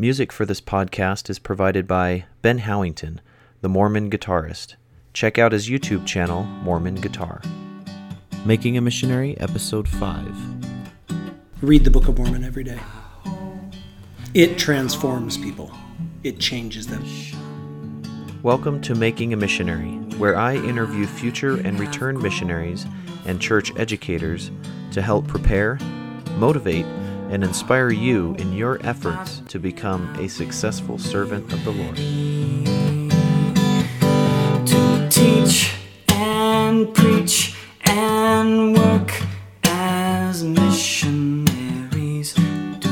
Music for this podcast is provided by Ben Howington, the Mormon guitarist. Check out his YouTube channel, Mormon Guitar. Making a Missionary, Episode 5. Read the Book of Mormon every day. It transforms people, it changes them. Welcome to Making a Missionary, where I interview future and returned missionaries and church educators to help prepare, motivate, and inspire you in your efforts to become a successful servant of the Lord. to teach and preach and work as missionaries do.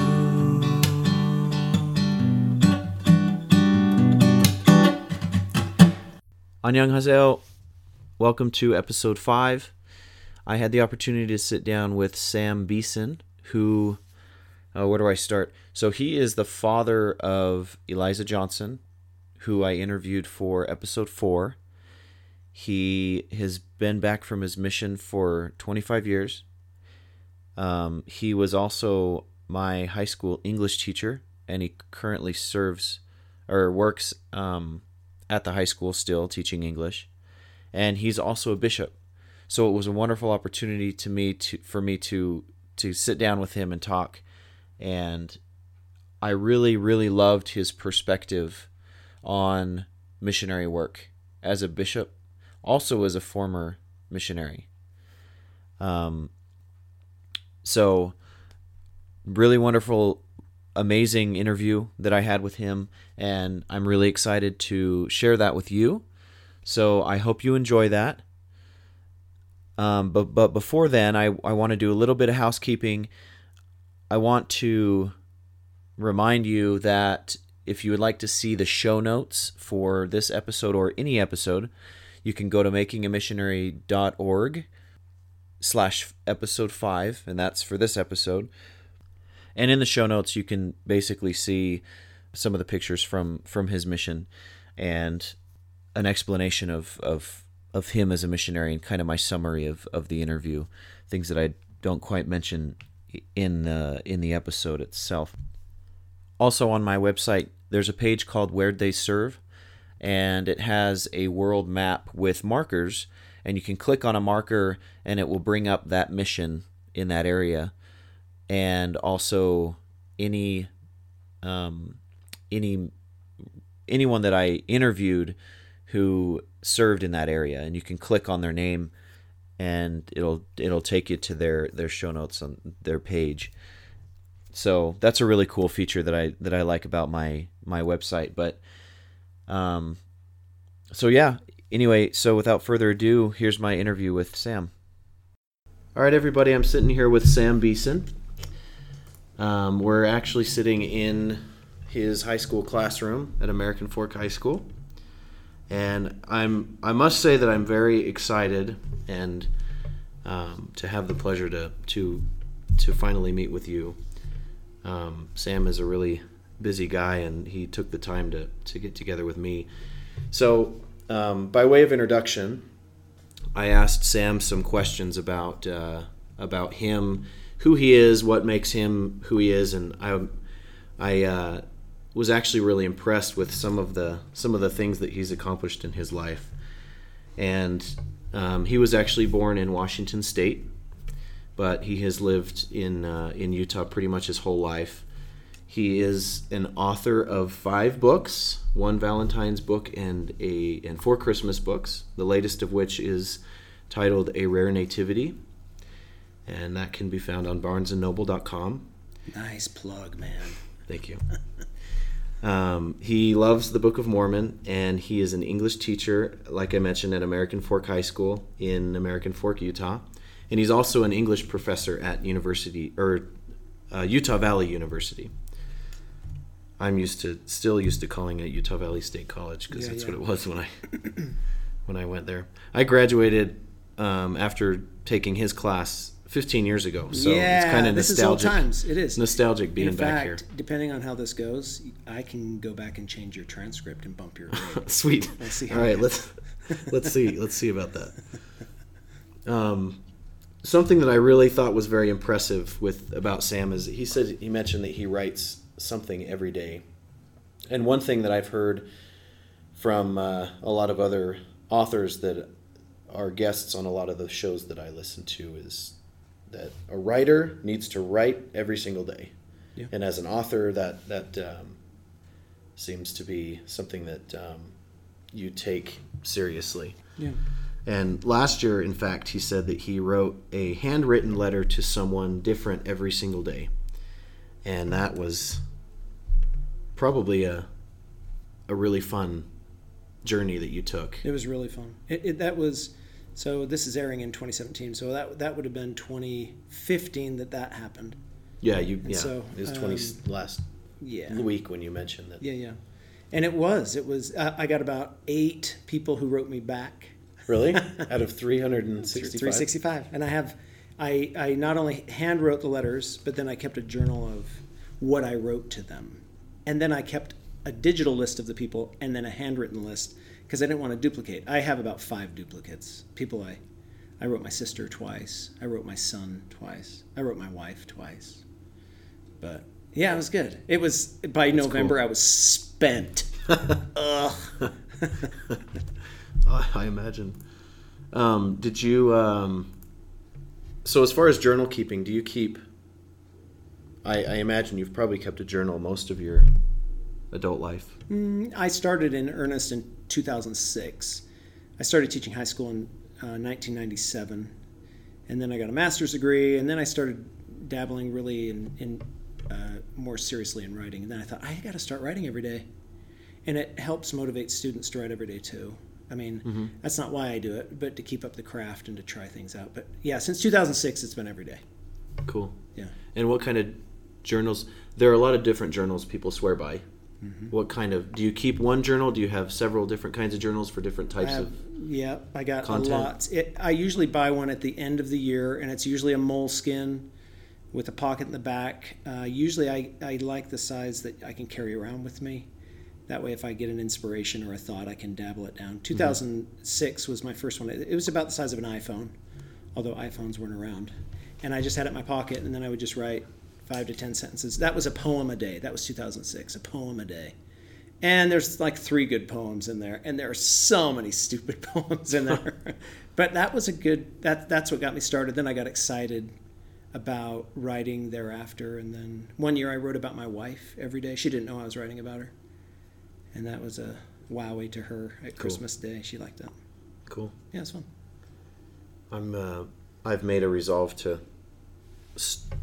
Annyeonghaseyo. Welcome to episode 5. I had the opportunity to sit down with Sam Beeson, who, uh, where do I start? So he is the father of Eliza Johnson, who I interviewed for episode 4. He has been back from his mission for 25 years. Um, he was also my high school English teacher, and he currently serves or works um, at the high school still teaching English. And he's also a bishop. So it was a wonderful opportunity to me to for me to to sit down with him and talk. And I really, really loved his perspective on missionary work as a bishop, also as a former missionary. Um, so, really wonderful, amazing interview that I had with him, and I'm really excited to share that with you. So, I hope you enjoy that. Um, but but before then, I, I want to do a little bit of housekeeping. I want to remind you that if you would like to see the show notes for this episode or any episode, you can go to makingamissionary.org slash episode 5, and that's for this episode. And in the show notes, you can basically see some of the pictures from, from his mission and an explanation of, of of him as a missionary and kind of my summary of, of the interview, things that I don't quite mention in the in the episode itself. Also on my website, there's a page called Where'd They Serve, and it has a world map with markers, and you can click on a marker and it will bring up that mission in that area, and also any um, any anyone that I interviewed who served in that area and you can click on their name and it'll it'll take you to their their show notes on their page. So that's a really cool feature that I that I like about my my website but um so yeah. Anyway so without further ado here's my interview with Sam. All right everybody I'm sitting here with Sam Beeson. Um, we're actually sitting in his high school classroom at American Fork High School. And I'm I must say that I'm very excited and um, to have the pleasure to to to finally meet with you. Um, Sam is a really busy guy, and he took the time to to get together with me. So, um, by way of introduction, I asked Sam some questions about uh, about him, who he is, what makes him who he is, and I I. Uh, was actually really impressed with some of the some of the things that he's accomplished in his life. And um, he was actually born in Washington State, but he has lived in uh, in Utah pretty much his whole life. He is an author of five books, one Valentine's book and a and four Christmas books. The latest of which is titled A Rare Nativity, and that can be found on BarnesandNoble.com. Nice plug, man. Thank you. Um, he loves the Book of Mormon, and he is an English teacher, like I mentioned, at American Fork High School in American Fork, Utah. And he's also an English professor at University or uh, Utah Valley University. I'm used to still used to calling it Utah Valley State College because Yeah, that's yeah. what it was when I when I went there. I graduated um, after taking his class 15 years ago, so yeah, it's kind of this is old nostalgic. times. It is nostalgic being In back here. depending on how this goes, I can go back and change your transcript and bump your grade. Sweet. Let's see All right, let's let's see let's see about that. Um, something that I really thought was very impressive with about Sam is he said he mentioned that he writes something every day, And one thing that I've heard from uh, a lot of other authors that are guests on a lot of the shows that I listen to is that a writer needs to write every single day. Yeah. And as an author, that that um, seems to be something that um, you take seriously. Yeah. And last year, in fact, he said that he wrote a handwritten letter to someone different every single day. And that was probably a a really fun journey that you took. It was really fun. It, it, that was so. This is airing in 2017, so that that would have been 2015 that that happened. Yeah, you yeah. so, it was 20 um, last Yeah. week when you mentioned that. Yeah, yeah. And it was. It was. Uh, I got about eight people who wrote me back. Really? Out of 365? 365. And I have, I, I not only hand wrote the letters, but then I kept a journal of what I wrote to them. And then I kept a digital list of the people and then a handwritten list because I didn't want to duplicate. I have about five duplicates. People I, I wrote my sister twice. I wrote my son twice. I wrote my wife twice. But yeah, it was good. It was by November cool. I was spent. Ugh. I imagine. Um, did you? Um, so, as far as journal keeping, do you keep? I, I imagine you've probably kept a journal most of your adult life. I started in earnest in 2006. I started teaching high school in uh, 1997, and then I got a master's degree, and then I started dabbling really in, in uh, more seriously in writing. And then I thought I got to start writing every day, and it helps motivate students to write every day too. I mean, that's not why I do it, but to keep up the craft and to try things out. But yeah, since 2006, it's been every day. Cool. Yeah. And what kind of journals? There are a lot of different journals people swear by. Mm-hmm. What kind of? Do you keep one journal? Do you have several different kinds of journals for different types have, of? yeah, I got content? a lot. It, I usually buy one at the end of the year, and it's usually a moleskin with a pocket in the back. Uh, usually, I, I like the size that I can carry around with me. That way, if I get an inspiration or a thought, I can dabble it down. 2006 was my first one. It was about the size of an iPhone, although iPhones weren't around. And I just had it in my pocket, and then I would just write five to ten sentences. That was a poem a day. That was 2006, a poem a day. And there's like three good poems in there, and there are so many stupid poems in there. but that was a good. That that's what got me started. Then I got excited about writing thereafter, and then one year I wrote about my wife every day. She didn't know I was writing about her, and that was a wowie to her at Christmas Day. She liked that. Cool. Yeah, it's fun. I'm. Uh, I've made a resolve to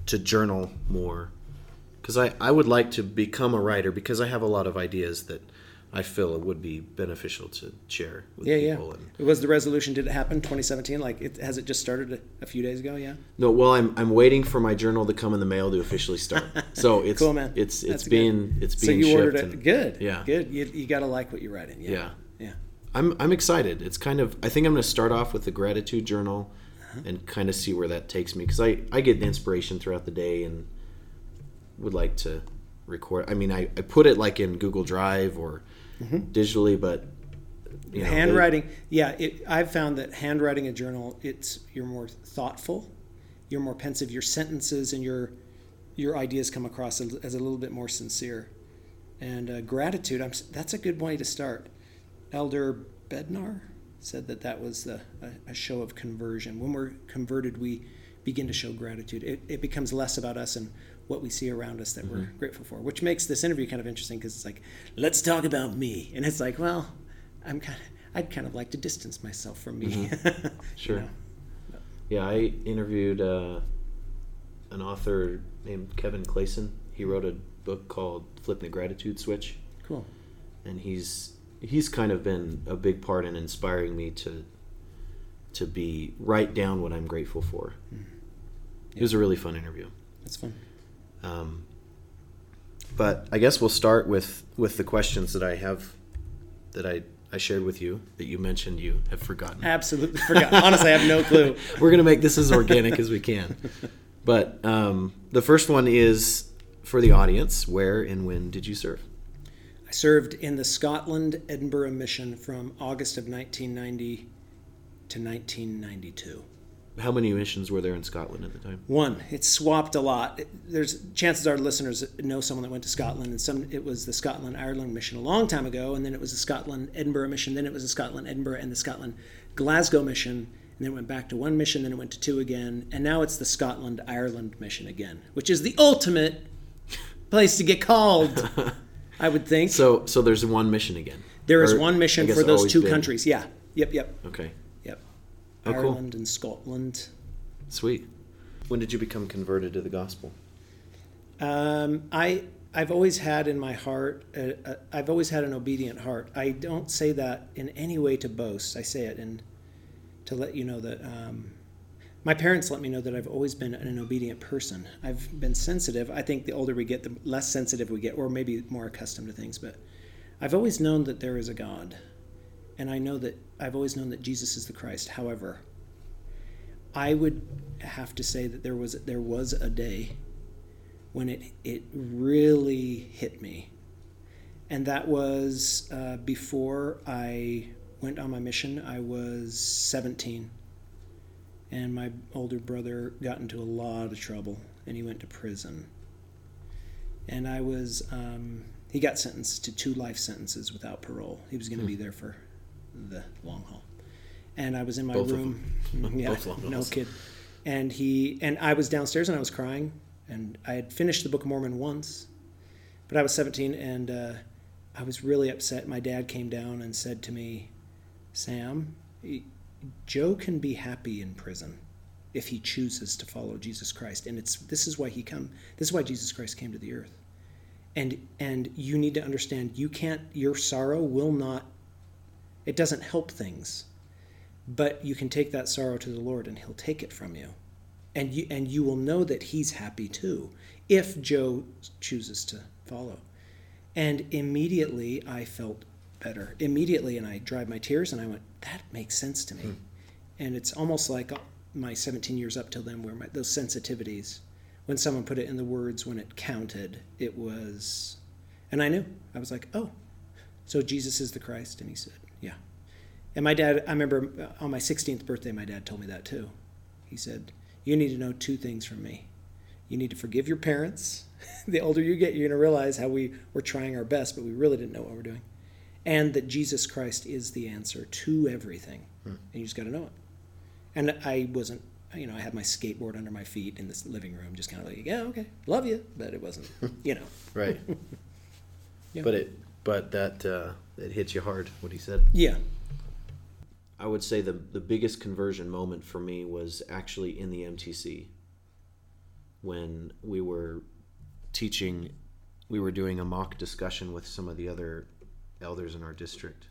to journal more because I I would like to become a writer because I have a lot of ideas that I feel it would be beneficial to share with Yeah, yeah. people. And, It was the resolution. Did it happen 2017? Like, it, has it just started a, a few days ago? Yeah. no, well, I'm I'm waiting for my journal to come in the mail to officially start. So it's Cool, man. it's it's That's good. being it's So you shipped. ordered it. and- Good. Yeah. Good. You, you got to like what you're writing. Yeah. Yeah. Yeah. I'm I'm excited. It's kind of I think I'm going to start off with the gratitude journal. And kind of see where that takes me because I I get inspiration throughout the day and would like to record. I mean, I, I put it like in Google Drive or digitally, but you know, handwriting yeah it, i've found that handwriting a journal it's you're more thoughtful you're more pensive your sentences and your your ideas come across as, as a little bit more sincere. And uh, gratitude I'm, that's a good way to start. Elder bednar said that that was a, a show of conversion when we're converted we begin to show gratitude it, it becomes less about us and what we see around us that we're grateful for which makes this interview kind of interesting because it's like let's talk about me and it's like well i'm kind of i'd kind of like to distance myself from me You Sure. know? Yeah, I interviewed uh, an author named Kevin Clayson. He wrote a book called "Flipping the Gratitude Switch." cool and he's he's kind of been a big part in inspiring me to to be write down what I'm grateful for. It was a really fun interview. that's fun Um, but I guess we'll start with with the questions that I have that I I shared with you that you mentioned you have forgotten. absolutely forgot honestly i have no clue We're gonna make this as organic as we can. But um, the first one is for the audience. Where and when did you serve? Served in the Scotland Edinburgh mission from August of 1990 to 1992. how many missions were there in Scotland at the time? One. It's swapped a lot. There's chances are listeners know someone that went to Scotland, and some it was the Scotland Ireland mission a long time ago, and then it was the Scotland Edinburgh mission, then it was the Scotland Edinburgh and the Scotland Glasgow mission, and then it went back to one mission, then it went to two again, and now it's the Scotland Ireland mission again, which is the ultimate place to get called. I would think So so there's one mission again. there is Or, one mission for those two been. countries. Yeah. Yep. Yep. Okay. Yep. Oh, cool. Ireland and Scotland. Sweet. When did you become converted to the gospel? Um, I I've always had in my heart. Uh, uh, I've always had an obedient heart. I don't say that in any way to boast. I say it in to let you know that um, my parents let me know that I've always been an obedient person. I've been sensitive. I think the older we get, the less sensitive we get, or maybe more accustomed to things. But I've always known that there is a God, and I know that I've always known that Jesus is the Christ. However, I would have to say that there was there was a day when it it really hit me, and that was uh, before I went on my mission. I was 17, and my older brother got into a lot of trouble, and he went to prison. And I was um, he got sentenced to two life sentences without parole. He was going to be there for the long haul, and I was in my Both room. yeah, no kid. And he and I was downstairs and I was crying, and I had finished the Book of Mormon once, but I was 17 and uh, I was really upset. My dad came down and said to me, "Sam, Joe can be happy in prison if he chooses to follow Jesus Christ, and it's this is why he come. This is why Jesus Christ came to the earth." And, and you need to understand you can't your sorrow will not it doesn't help things but you can take that sorrow to the Lord and he'll take it from you. And you and you will know that he's happy too if Joe chooses to follow. And immediately I felt better. Immediately and I dried my tears and I went that makes sense to me. And it's almost like my 17 years up till then where my, those sensitivities when someone put it in the words when it counted it was and I knew. I was like, "Oh, so Jesus is the Christ?" And he said, "Yeah." And my dad, I remember uh, on my 16th birthday, my dad told me that too. He said, You need to know two things from me. You need to forgive your parents. the older you get, you're going to realize how we were trying our best, but we really didn't know what we're doing. And that Jesus Christ is the answer to everything. And you just got to know it. And I wasn't, you know, I had my skateboard under my feet in this living room, just kind of like, yeah, okay, love you. But it wasn't, you know. Right. Yeah. But it but that uh, it hits you hard what he said. Yeah. I would say the the biggest conversion moment for me was actually in the MTC when we were teaching we were doing a mock discussion with some of the other elders in our district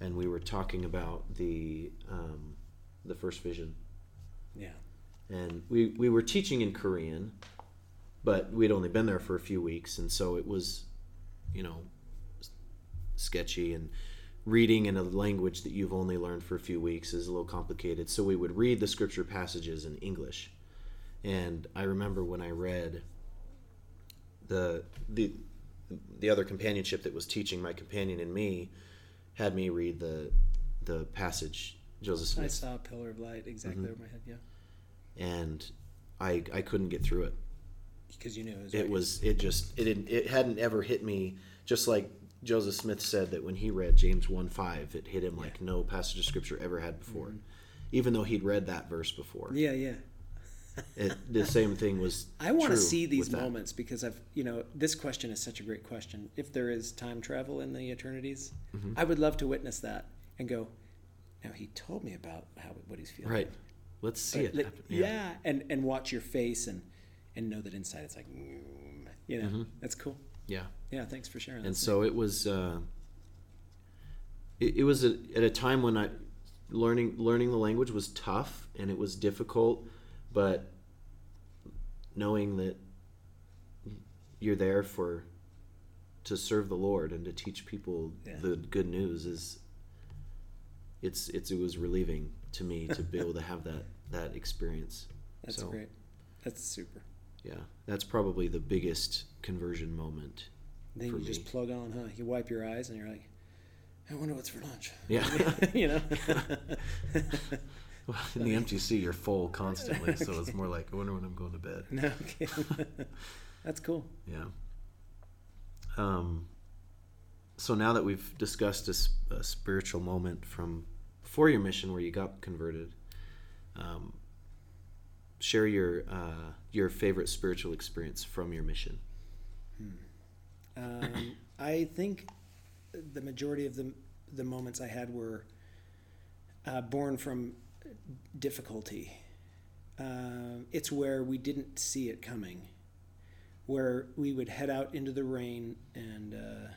and we were talking about the um, the first vision Yeah. and we we were teaching in Korean, but we'd only been there for a few weeks, and so it was, you know, sketchy and reading in a language that you've only learned for a few weeks is a little complicated. So we would read the scripture passages in English, and I remember when I read the the the other companionship that was teaching my companion and me had me read the the passage Joseph Smith. I saw a pillar of light exactly mm-hmm. over my head, yeah. and I I couldn't get through it. Because you knew it was It was it just it didn't, it hadn't ever hit me just like Joseph Smith said that when he read James 1 5, it hit him like no passage of scripture ever had before. Mm-hmm. Even though he'd read that verse before. Yeah, yeah. It, the same thing was I want to see these moments because I've, you know, this question is such a great question. If there is time travel in the eternities, Mm-hmm. I would love to witness that and go, now he told me about how what he's feeling. Right. Let's see But it happen. yeah. and and watch your face and and know that inside it's like, you know, that's cool. Yeah. Yeah, thanks for sharing. Mm-hmm. and That's so it was uh, it, it was a, at a time when i learning learning the language was tough and it was difficult but knowing that you're there for to serve the lord and to teach people Yeah. the good news is it's it's it was relieving to me to be able to have that that experience that's so great. That's super. yeah that's probably the biggest conversion moment Then you just plug on, huh? You wipe your eyes and you're like, I wonder what's for lunch. yeah you know. In the MTC, you're full constantly, so it's more like I wonder when I'm going to bed. No, okay. that's cool. Yeah. Um. So now that we've discussed a, a spiritual moment from before your mission where you got converted, um, share your uh, your favorite spiritual experience from your mission. Um, I think the majority of the the moments I had were uh, born from difficulty. Uh, it's where we didn't see it coming, where we would head out into the rain and uh,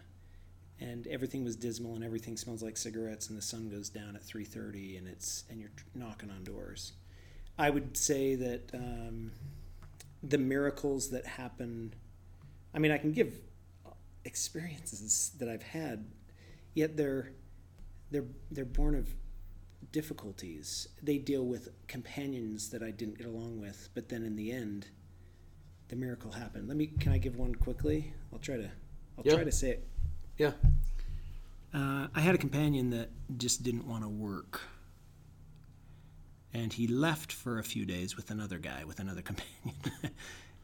and everything was dismal and everything smells like cigarettes and the sun goes down at three thirty and it's and you're knocking on doors. I would say that um, the miracles that happen. I mean, I can give experiences that I've had, yet they're they're they're born of difficulties. They deal with companions that I didn't get along with, but then in the end, the miracle happened. Let me. Can I give one quickly? I'll try to. I'll Yeah. try to say it. Yeah. Uh, I had a companion that just didn't want to work. And he left for a few days with another guy, with another companion.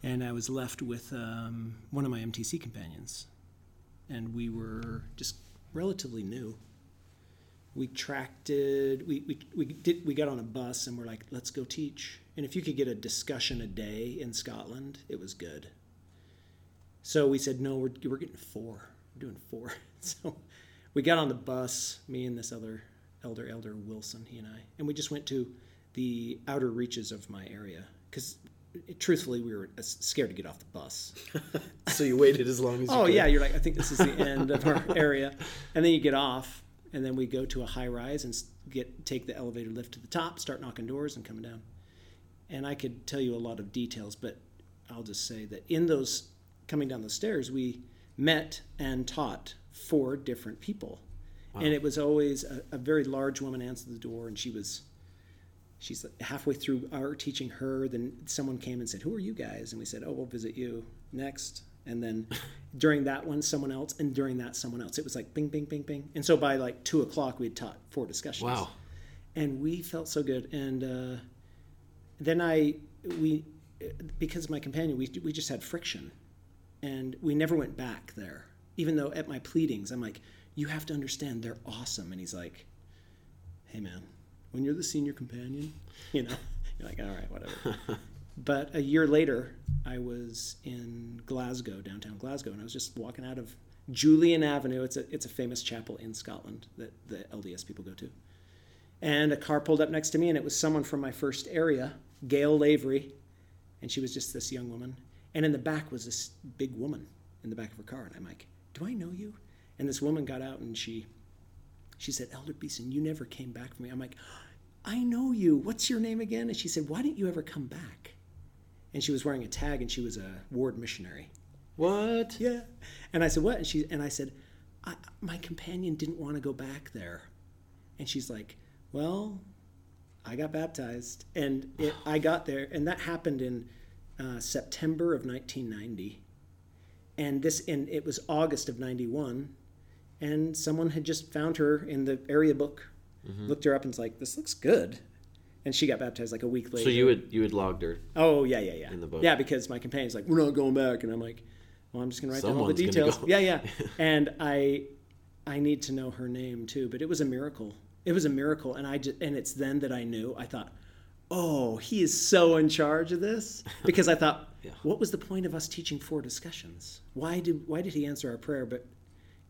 and I was left with um, one of my MTC companions. And we were just relatively new. We tracked it, we, we, we, did, we got on a bus and we're like, let's go teach. And if you could get a discussion a day in Scotland, it was good. So we said, no, we're, we're getting four. We're doing four. So we got on the bus, me and this other elder, Elder Wilson, he and I, and we just went to the outer reaches of my area because truthfully, we were scared to get off the bus. So you waited as long as you Oh could. yeah, you're like, I think this is the end of our area, and then you get off, and then we go to a high rise and get take the elevator lift to the top, start knocking doors and coming down. And I could tell you a lot of details, but I'll just say that in those coming down the stairs, we met and taught four different people, and it was always a, a very large woman answered the door, and she was. She's halfway through our teaching her. Then someone came and said, "Who are you guys?" And we said, "Oh, we'll visit you next." And then during that one, someone else, and during that, someone else. It was like bing, bing, bing, bing. And so by like two o'clock, we had taught four discussions. Wow. And we felt so good. And uh, then I, we, because of my companion, we we just had friction, and we never went back there. Even though at my pleadings, I'm like, "You have to understand, they're awesome." And he's like, "Hey, man, when you're the senior companion, you know, you're like, all right, whatever." but a year later, I was in Glasgow, downtown Glasgow, and I was just walking out of Julian Avenue. It's a it's a famous chapel in Scotland that the LDS people go to. And a car pulled up next to me, and it was someone from my first area, Gail Lavery, and she was just this young woman. And in the back was this big woman in the back of her car, and I'm like, "Do I know you?" And this woman got out, and she she said, Elder Beeson, you never came back for me. I'm like, I know you. What's your name again? And she said, Why didn't you ever come back? And she was wearing a tag and she was a ward missionary. What? Yeah. And I said, What? And she and I said, I, my companion didn't want to go back there. And she's like, Well, I got baptized. And it, I got there, and that happened in uh, September of 1990. And this, and it was August of 91 and someone had just found her in the area book, looked her up and was like, "This looks good," and she got baptized like a week later. So you had you had logged her. Oh yeah, yeah, yeah. in the book. Yeah, because my companion's like, "We're not going back," and I'm like, "Well, I'm just gonna write down all the details." go. Yeah, yeah. and I, I need to know her name too. But it was a miracle. It was a miracle, and I just, and it's then that I knew. I thought, "Oh, he is so in charge of this," because I thought, Yeah. "What was the point of us teaching four discussions? Why did why did he answer our prayer?" But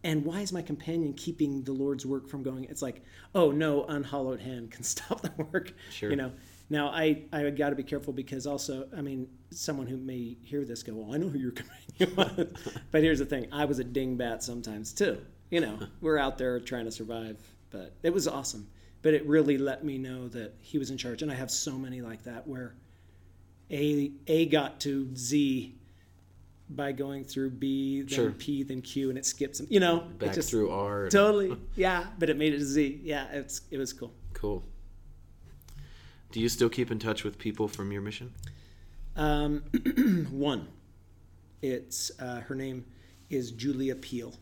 and why is my companion keeping the Lord's work from going? It's like, oh no, unhallowed hand can stop the work. Sure. You know. Now I I got to be careful because also I mean someone who may hear this go, well I know who your companion was, but here's the thing, I was a dingbat sometimes too. You know, we're out there trying to survive, but it was awesome. But it really let me know that he was in charge, and I have so many like that where a A got to Z by going through B, then Sure. P, then Q, and it skips them. You know, it Back just- through R. Totally, yeah. But it made it to Z. Yeah, it's it was cool. Cool. Do you still keep in touch with people from your mission? Um, one, it's uh, her name is Julia Peel,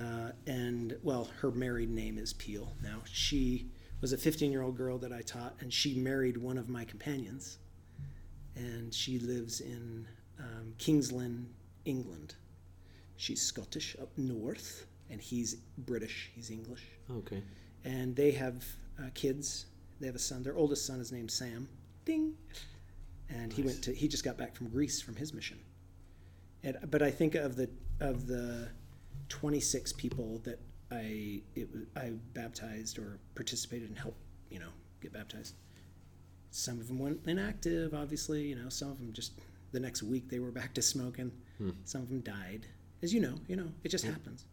uh, and well, her married name is Peel. Now she was a 15 year old girl that I taught, and she married one of my companions, and she lives in um, Kings Lynn, England. She's Scottish up north, and he's British. He's English, Okay. and they have uh, kids. They have a son. Their oldest son is named Sam. Ding. And he went to. He just got back from Greece from his mission. And, but I think of the of the 26 people that I it, was- I baptized or participated and helped, you know, get baptized. Some of them went inactive, obviously. You know, some of them just the next week they were back to smoking. Some of them died, as you know. You know, it just happens.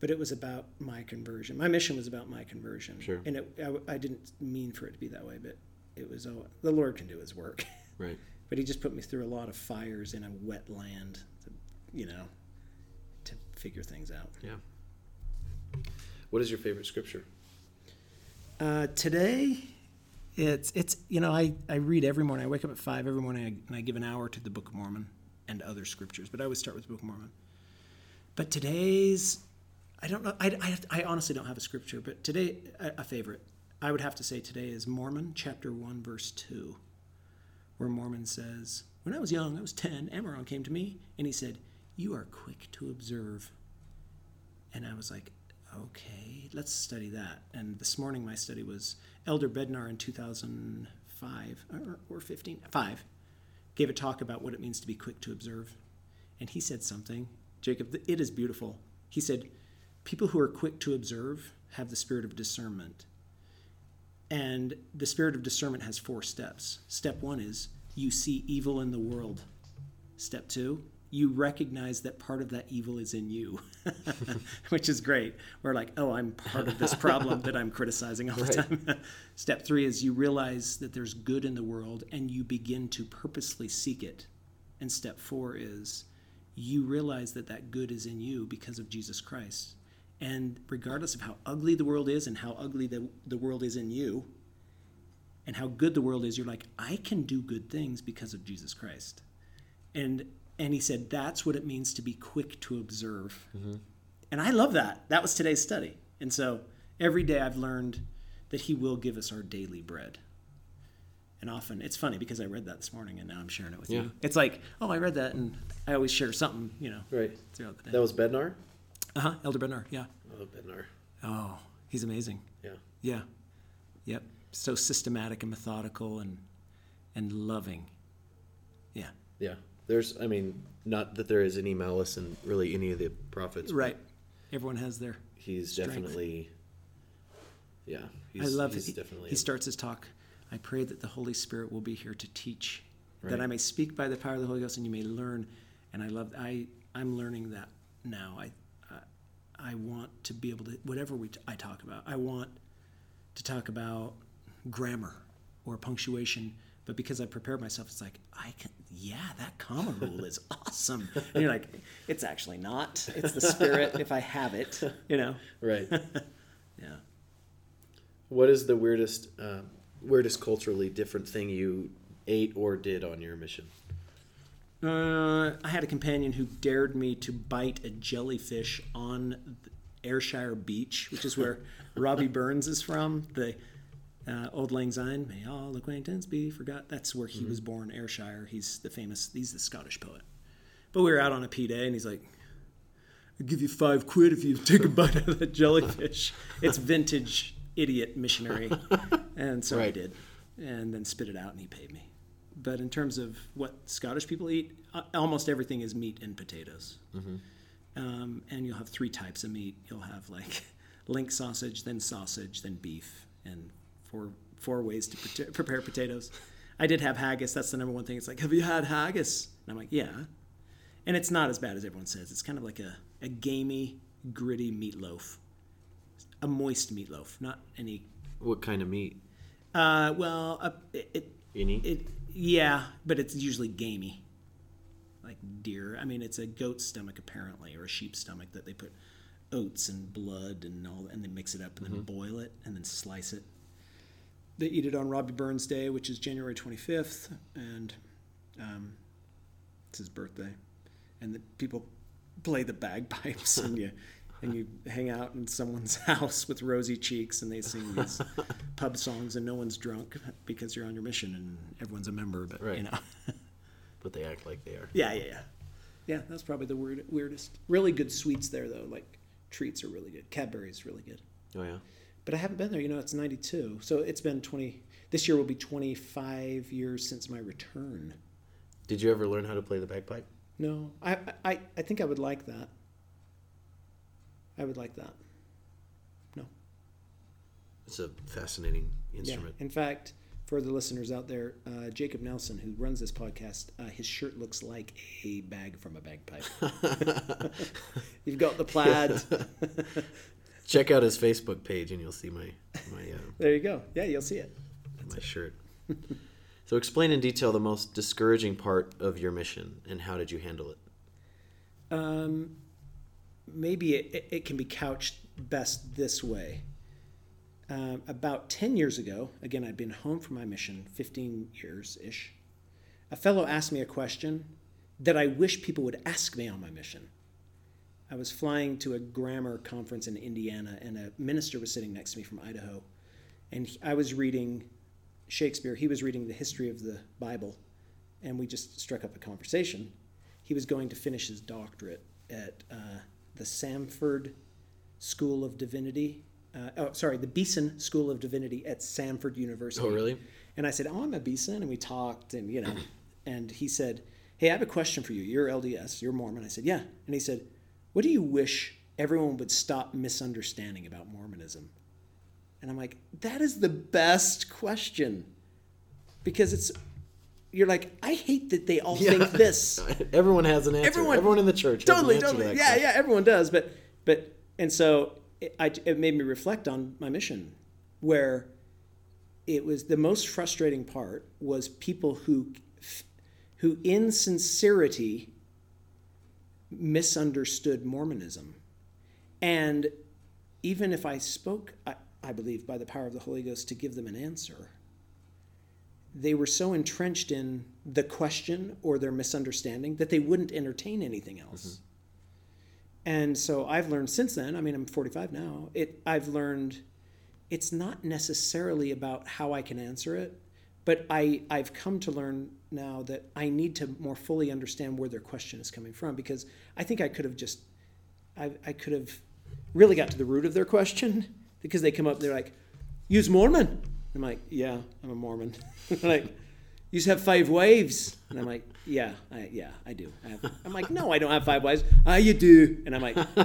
But it was about my conversion. My mission was about my conversion. Sure. And it, I, I didn't mean for it to be that way, but it was. Oh, the Lord can do His work. Right. but He just put me through a lot of fires in a wet land, to, you know, to figure things out. Yeah. What is your favorite scripture? Uh, today, it's it's you know I, I read every morning. I wake up at five every morning and I give an hour to the Book of Mormon and other scriptures. But I always start with the Book of Mormon. But today's I don't know. I, I, I honestly don't have a scripture. But today a, a favorite I would have to say today is Mormon chapter one verse two, where Mormon says, "When I was young, I was ten. Ammaron came to me and he said, "You are quick to observe." And I was like, okay, let's study that. And this morning, my study was Elder Bednar in 2005 or, or 15, five, gave a talk about what it means to be quick to observe. And he said something, Jacob, it is beautiful. He said, people who are quick to observe have the spirit of discernment. And the spirit of discernment has four steps. Step one is you see evil in the world. Step two, you recognize that part of that evil is in you, which is great. We're like, oh, I'm part of this problem that I'm criticizing all the time. Step three is you realize that there's good in the world and you begin to purposely seek it. And step four is you realize that that good is in you because of Jesus Christ. And regardless of how ugly the world is and how ugly the, the world is in you, and how good the world is, you're like, I can do good things because of Jesus Christ. And and he said that's what it means to be quick to observe. And I love that. That was today's study. And so every day I've learned that he will give us our daily bread. And often it's funny because I read that this morning and now I'm sharing it with Yeah. you. It's like, oh, I read that and I always share something, you know, Right. throughout the day. That was Bednar? Uh huh. Elder Bednar. Yeah. Oh, Bednar. Oh, he's amazing. Yeah. Yeah. Yep. So systematic and methodical and and loving. Yeah. Yeah. There's, I mean, not that there is any malice in really any of the prophets. but Right. Everyone has their. He's Strength. definitely, yeah. I love he's it. He, definitely he starts his talk. I pray that the Holy Spirit will be here to teach, that Right. I may speak by the power of the Holy Ghost, and you may learn. And I love. I I'm learning that now. I I, I want to be able to whatever we I talk about. I want to talk about grammar or punctuation. But because I prepared myself, it's like I can. Yeah, that comma rule is awesome. And you're like, it's actually not. It's the spirit. if I have it, you know. right. Yeah. what is the weirdest, uh, weirdest culturally different thing you ate or did on your mission? Uh, I had a companion who dared me to bite a jellyfish on Ayrshire Beach, which is where Robbie Burns is from. The uh, Auld Lang Syne, may all acquaintance be forgot. That's where he was born, Ayrshire. He's the famous, he's the Scottish poet. But we were out on a P day, and he's like, I'll give you five quid if you take a bite out of that jellyfish. It's vintage idiot missionary. And so I did, and then spit it out, and he paid me. But in terms of what Scottish people eat, uh, almost everything is meat and potatoes. Um, and you'll have three types of meat. You'll have like link sausage, then sausage, then beef, and four four ways to pre- prepare potatoes. I did have haggis. That's the number one thing. It's like, have you had haggis? And I'm like, yeah. And it's not as bad as everyone says. It's kind of like a, a gamey, gritty meatloaf, a moist meatloaf, not any. What kind of meat? Uh, well, uh, it, it Any? it yeah, but it's usually gamey, like deer. I mean, it's a goat's stomach apparently, or a sheep's stomach that they put oats and blood and all, and they mix it up and then boil it and then slice it. They eat it on Robbie Burns Day, which is January 25th, and um, it's his birthday, and the people play the bagpipes and you and you hang out in someone's house with rosy cheeks and they sing these pub songs and no one's drunk because you're on your mission and everyone's a member but you Right. know? But they act like they are. yeah yeah yeah. Yeah that's probably the weird, weirdest. Really good sweets there though. Like treats are really good. Cadbury's really good. Oh yeah. But i haven't been there you know it's 92 so it's been 20 this year will be 25 years since my return Did you ever learn how to play the bagpipe? no i i, I think i would like that i would like that no It's a fascinating instrument. Yeah. In fact, for the listeners out there, uh, Jacob Nelson, who runs this podcast, uh, his shirt looks like a bag from a bagpipe. You've got the plaid. Check out his Facebook page and you'll see my my uh, there you go. Yeah, you'll see it. my shirt. so explain in detail the most discouraging part of your mission and how did you handle it? Um, maybe it, it, it can be couched best this way. Um, about 10 years ago, again, I'd been home from my mission, 15 years ish, a fellow asked me a question that I wish people would ask me on my mission. I was flying to a grammar conference in Indiana, and a minister was sitting next to me from Idaho. And he- I was reading Shakespeare. He was reading the history of the Bible, and we just struck up a conversation. He was going to finish his doctorate at uh, the Samford School of Divinity. Uh, oh, sorry, the Beeson School of Divinity at Samford University. Oh, really? And I said, "Oh, I'm a Beeson," and we talked, and you know, and he said, "Hey, I have a question for you. You're LDS. You're Mormon." I said, "Yeah," and he said, "What do you wish everyone would stop misunderstanding about Mormonism?" And I'm like, "That is the best question, because it's." You're like, I hate that they all think this. Everyone has an answer. Everyone- Everyone, in the church totally, has an totally. to Yeah, that yeah, everyone does. But, but, and so it, I, it made me reflect on my mission, where it was the most frustrating part was people who, who in sincerity, misunderstood Mormonism, and even if I spoke, I, I believe by the power of the Holy Ghost to give them an answer, they were so entrenched in the question or their misunderstanding that they wouldn't entertain anything else. Mm-hmm. And so I've learned since then, I mean I'm 45 now, it I've learned it's not necessarily about how I can answer it, but I I've come to learn now that I need to more fully understand where their question is coming from because I think I could have just I I could have really got to the root of their question because they come up they're like use Mormon. I'm like, yeah, I'm a Mormon. Like, you just have five wives, and I'm like, yeah, I, yeah, I do. I have, I'm like, no, I don't have five wives. Ah, you do, and I'm like,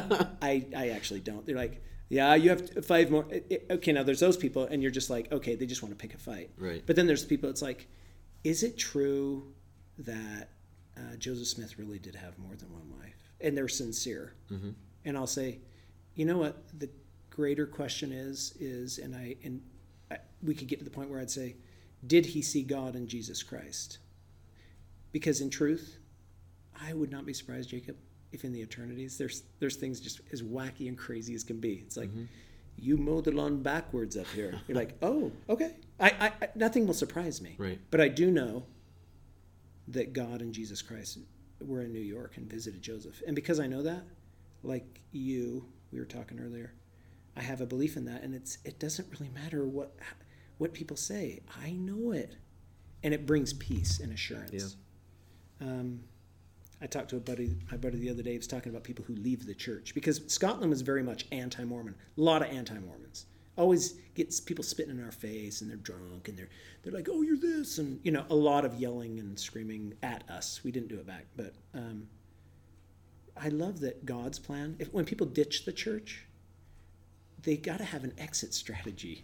I, I actually don't. They're like, yeah, you have five more. Okay, now there's those people, and you're just like, okay, they just want to pick a fight. Right. But then there's people. It's like, is it true that uh, Joseph Smith really did have more than one wife, and they're sincere? Mm-hmm. And I'll say, you know what? The greater question is is, and I and I, we could get to the point where I'd say, did he see God in Jesus Christ? Because in truth, I would not be surprised, Jacob, if in the eternities there's there's things just as wacky and crazy as can be. It's like you mow the lawn backwards up here. You're like, oh, okay. I, I, I nothing will surprise me. Right. But I do know that God and Jesus Christ were in New York and visited Joseph. And because I know that, like you, we were talking earlier, I have a belief in that and it's it doesn't really matter what what people say. I know it. And it brings peace and assurance. Yeah. Um, I talked to a buddy, my buddy the other day, he was talking about people who leave the church because Scotland was very much anti-Mormon. A lot of anti-Mormons. Always gets people spitting in our face and they're drunk and they're they're like, "Oh, you're this," and you know, a lot of yelling and screaming at us. We didn't do it back, but um, I love that God's plan. If when people ditch the church, they got to have an exit strategy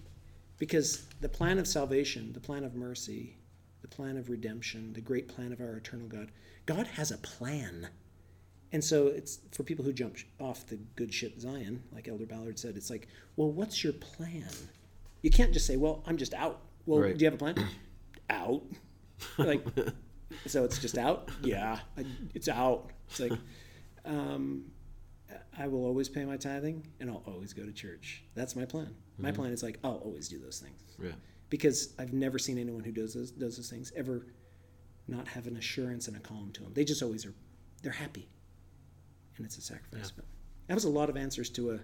because the plan of salvation, the plan of mercy, the plan of redemption, the great plan of our eternal God, God has a plan. And so it's for people who jump off the good ship Zion, like Elder Ballard said, it's like, well, what's your plan? You can't just say, well, I'm just out. Well, Right. do you have a plan? out. Like, so it's just out? Yeah, I, it's out. It's like, um, I will always pay my tithing and I'll always go to church. That's my plan. My plan is like, I'll always do those things Yeah. because I've never seen anyone who does those, does those things ever not have an assurance and a calm to them. They just always are, they're happy. And it's a sacrifice. But That was a lot of answers to a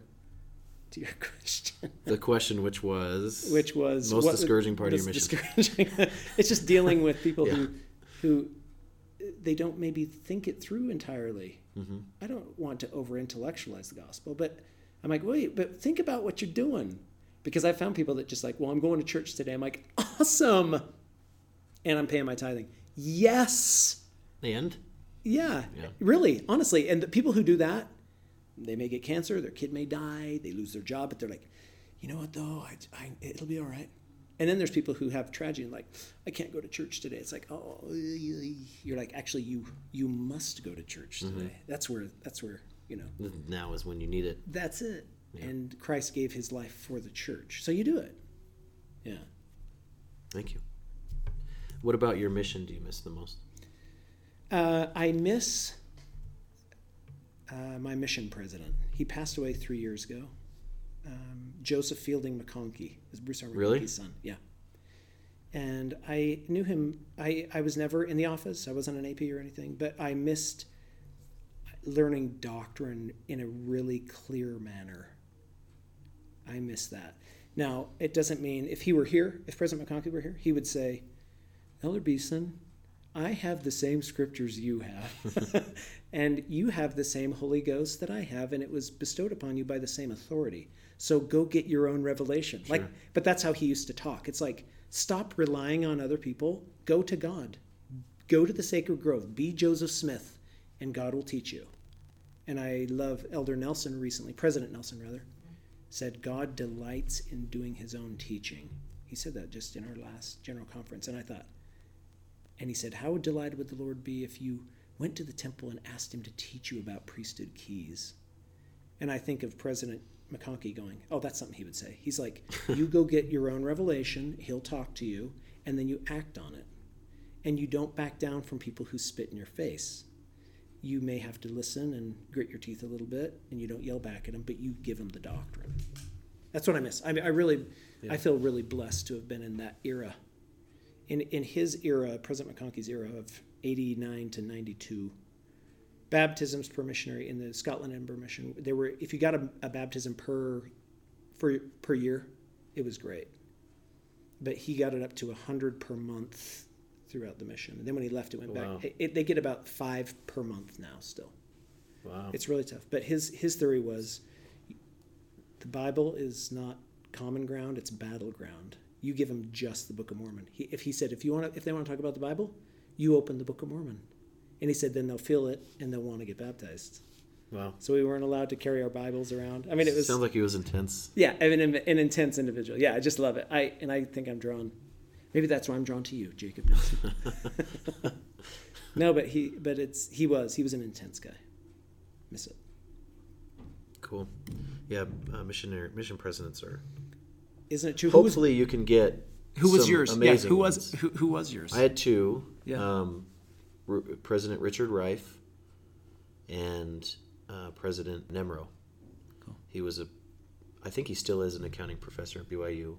to your question, The question, which was, which was Most discouraging part of your mission. it's just dealing with people who Yeah. who they don't maybe think it through entirely. Mhm. I don't want to over intellectualize the gospel, but I'm like, wait, but think about what you're doing. Because I found people that just like, well, I'm going to church today. I'm like, awesome. And I'm paying my tithing. Yes. and Yeah, Yeah. really, honestly. And the people who do that, they may get cancer, their kid may die, they lose their job, but they're like, you know what though, I, I, it'll be all right. And then there's people who have tragedy and like, I can't go to church today. It's like, oh, you're like, actually, you you must go to church mm-hmm. today. That's where that's where you know now is when you need it. that's it. And Christ gave His life for the church, so you do it. Yeah. Thank you. What about your mission? Do you miss the most? Uh, I miss uh, my mission president. He passed away three years ago. Um, Joseph Fielding McConkie is Bruce R. McConkie's Really? son. Yeah. And I knew him. I, I was never in the office. I wasn't an AP or anything, but I missed learning doctrine in a really clear manner. I miss that. Now, it doesn't mean if he were here, if President McConkie were here, he would say, Elder Beeson, I have the same scriptures you have, and you have the same Holy Ghost that I have, and it was bestowed upon you by the same authority. So go get your own revelation. Like, but that's how he used to talk. It's like stop relying on other people. Go to God. Go to the sacred grove. Be Joseph Smith, and God will teach you. And I love Elder Nelson recently, President Nelson rather, said God delights in doing His own teaching. He said that just in our last general conference, and I thought. And he said, How delighted would the Lord be if you went to the temple and asked him to teach you about priesthood keys? And I think of President McConkie going, Oh, that's something he would say. He's like, You go get your own revelation, he'll talk to you, and then you act on it. And you don't back down from people who spit in your face. You may have to listen and grit your teeth a little bit, and you don't yell back at them, but you give them the doctrine. That's what I miss. I mean, I really, I feel really blessed to have been in that era in in his era, President McConkie's era of '89 to '92, baptisms per missionary in the Scotland Edinburgh Mission. There were if you got a, a baptism per for per year, it was great. But he got it up to hundred per month throughout the mission. And then when he left, it went Wow. back. It- they get about five per month now. Still, Wow. it's really tough. But his his theory was the Bible is not common ground; it's battleground. You give them just the Book of Mormon. He, if he said, if you want, to, if they want to talk about the Bible, you open the Book of Mormon, and he said, then they'll feel it and they'll want to get baptized. wow. So we weren't allowed to carry our Bibles around. I mean, it was Sounds like he was intense. yeah, I mean, an intense individual. Yeah, I just love it. I and I think I'm drawn. Maybe that's why I'm drawn to you, Jacob Nelson. no, but he, but it's he was he was an intense guy. Miss it. Cool. Yeah, uh, missionary mission presidents are. Isn't it true? Who was Hopefully, you can get. who was some yours? Yeah, Amazing who was who, who was yours? I had two. Yeah. Um, R- President Richard Reif and uh, President Nemro. Cool. He was a, I think he still is an accounting professor at BYU.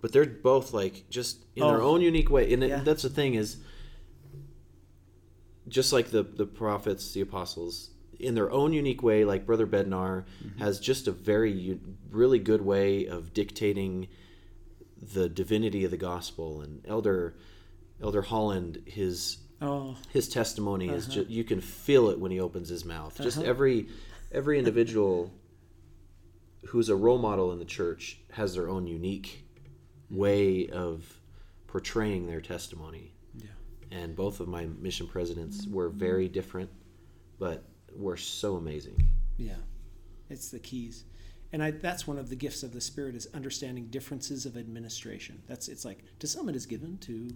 But they're both like just in their Oh. own unique way, and Yeah. that's the thing is, just like the the prophets, the apostles, in their own unique way, like Brother Bednar Mm-hmm. has just a very really good way of dictating the divinity of the gospel, and Elder Elder Holland his oh, his testimony is just you can feel it when he opens his mouth. Just Uh-huh. every every individual who's a role model in the church has their own unique way of portraying their testimony. yeah. And both of my mission presidents were very different, but were so amazing. Yeah, it's the keys, and I, that's one of the gifts of the Spirit is understanding differences of administration. That's it's like to some it is given to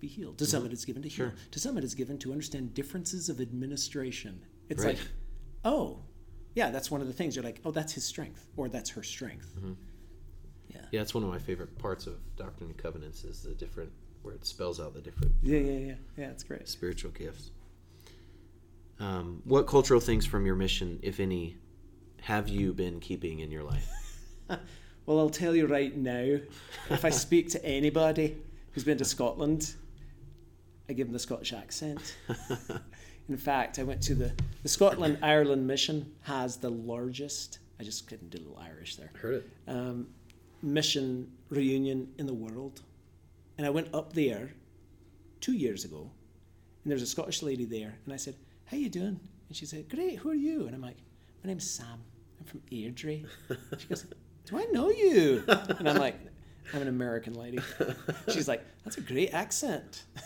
be healed, to some it is given to heal, Mm-hmm. Sure. to some it is given to understand differences of administration. It's Right. like, oh, yeah, that's one of the things. You're like, oh, that's his strength, or that's her strength. Mm-hmm. Yeah. Yeah, it's one of my favorite parts of Doctrine and Covenants is the different where it spells out the different yeah, yeah, yeah, yeah. It's great. spiritual gifts. Um, what cultural things from your mission, if any, have you been keeping in your life? Well, I'll tell you right now, if I speak to anybody who's been to Scotland, I give them the Scottish accent. In fact, I went to the, the Scotland Ireland mission has the largest. I just couldn't do a little Irish there. Heard it. Um, mission reunion in the world, and I went up there two years ago, and there was a Scottish lady there, and I said, "How you doing?" And she said, "Great. Who are you?" And I'm like, "My name's Sam. I'm from Airdrie." She goes, "Do I know you?" And I'm like, "I'm an American lady." She's like, "That's a great accent."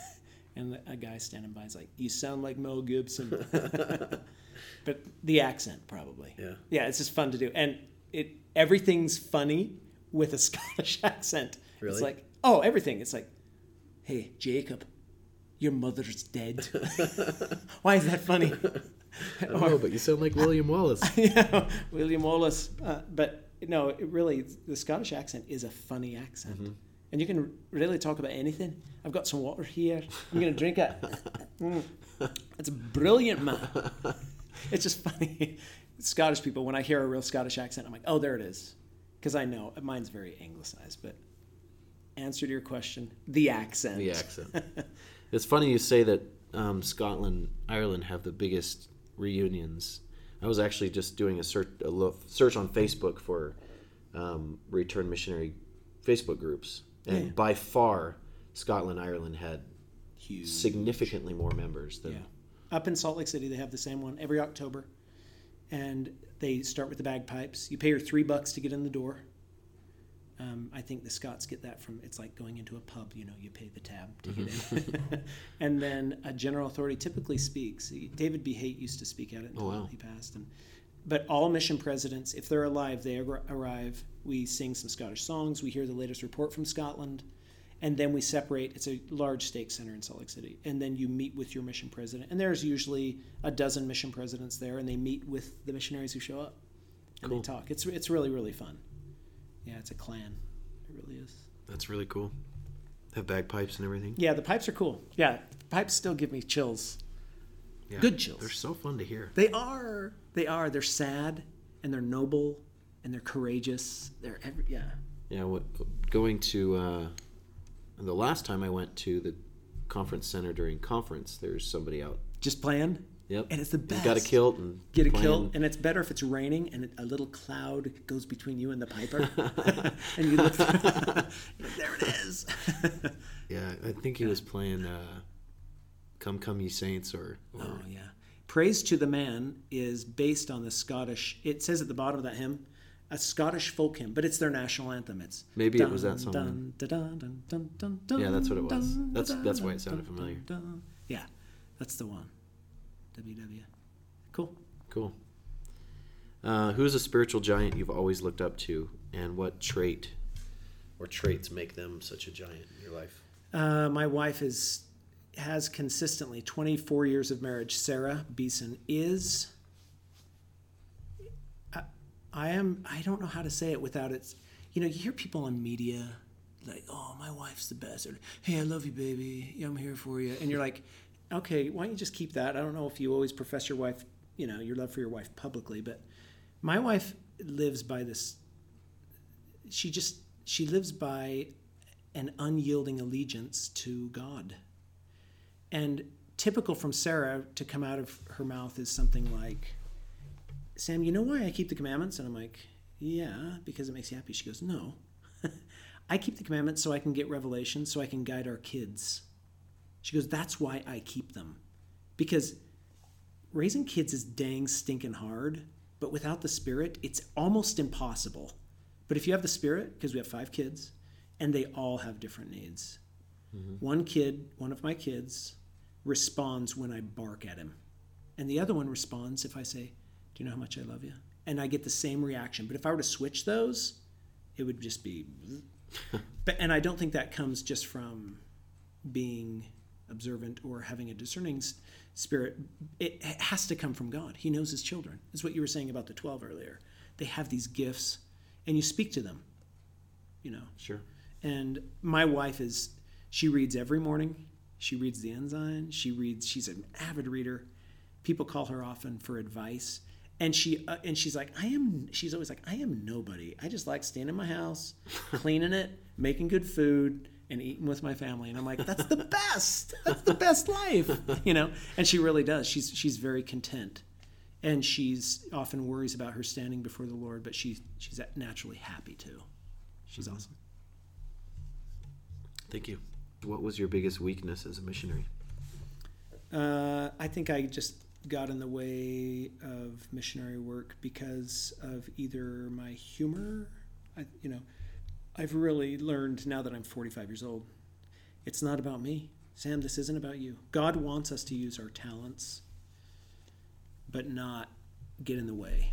And a guy standing by is like, "You sound like Mel Gibson." but the accent probably. Yeah. Yeah, it's just fun to do, and it everything's funny with a Scottish accent. Really? It's like, oh, everything. It's like, hey, Jacob, your mother's dead. Why is that funny? I don't know, but you sound like William Wallace. yeah, William Wallace. Uh, but no, it really, the Scottish accent is a funny accent. And you can really talk about anything. I've got some water here. I'm going to drink it. Mm. It's brilliant, man. It's just funny. Scottish people, when I hear a real Scottish accent, I'm like, oh, there it is. Because I know mine's very anglicized. But answer to your question, the accent. the accent. It's funny you say that um, Scotland, Ireland have the biggest reunions. I was actually just doing a search, a lo- search on Facebook for um, return missionary Facebook groups, and Yeah. by far, Scotland, Ireland had Huge. significantly more members than. Yeah. Up in Salt Lake City, they have the same one every October. And they start with the bagpipes. You pay your three bucks to get in the door. Um, I think the Scots get that from it's like going into a pub, you know, you pay the tab to get in. and then a general authority typically speaks. David B. Haight used to speak at it until wow. he passed. And, but all mission presidents, if they're alive, they ar- arrive. We sing some Scottish songs. We hear the latest report from Scotland and then we separate. It's a large stake center in Salt Lake City, and then you meet with your mission president. And there's usually a dozen mission presidents there, and they meet with the missionaries who show up, and Cool. they talk. It's it's really really fun. Yeah, it's a clan. It really is. That's really cool. Have bagpipes and everything. Yeah, the pipes are cool. Yeah, pipes still give me chills. Yeah. Good chills. They're so fun to hear. They are. They are. They're sad, and they're noble, and they're courageous. They're every yeah. Yeah, what, going to uh, the last time I went to the conference center during conference, there's somebody out. Just playing. Yep, And it's the He's Got a kilt and Get a playing. kilt, and it's better if it's raining and a little cloud goes between you and the piper, and you look. there it is. Yeah, I think he was playing uh, "Come Come Ye Saints" or, or oh yeah, praise to the man is based on the Scottish. It says at the bottom of that hymn, a Scottish folk hymn, but it's their national anthem. It's Maybe it was that song Dun, dun, dun, dun, dun, dun, dun, Yeah, that's what it was. dun, That's- dun, that's why it sounded dun, familiar. dun, dun. Yeah, that's the one. WW. Cool. cool. Uh, who's a spiritual giant you've always looked up to, and what trait or traits make them such a giant in your life? Uh, my wife is has consistently 24 years of marriage. Sarah Beeson is. I, am. I don't know how to say it without it. You know, you hear people on media like, "Oh, my wife's the best," or "Hey, I love you, baby. I'm here for you," and you're like, "Okay, why don't you just keep that?" I don't know if you always profess your wife, you know, your love for your wife publicly, but my wife lives by this. She just she lives by an unyielding allegiance to God. And typical from Sarah to come out of her mouth is something like, Sam, you know why I keep the commandments? And I'm like, yeah, because it makes you happy. She goes, no. I keep the commandments so I can get revelation, so I can guide our kids. She goes, that's why I keep them. Because raising kids is dang stinking hard, but without the Spirit, it's almost impossible. But if you have the Spirit, because we have five kids, and they all have different needs. Mm-hmm. One kid, one of my kids, responds when I bark at him. And the other one responds if I say, Do you know how much I love you? And I get the same reaction. But if I were to switch those, it would just be. but, and I don't think that comes just from being observant or having a discerning spirit. It has to come from God. He knows his children. Is what you were saying about the 12 earlier. They have these gifts, and you speak to them. You know, Sure. and my wife is she reads every morning she reads the ensign she reads she's an avid reader people call her often for advice and she uh, and she's like i am she's always like i am nobody i just like staying in my house cleaning it making good food and eating with my family. And I'm like, that's the best. That's the best life, you know. And she really does. She's she's very content, and she's often worries about her standing before the Lord, but she she's naturally happy too. She's awesome. Thank you. What was your biggest weakness as a missionary? Uh, I think I just got in the way of missionary work because of either my humor. I, you know, I've really learned now that I'm 45 years old. It's not about me, Sam. This isn't about you. God wants us to use our talents, but not get in the way.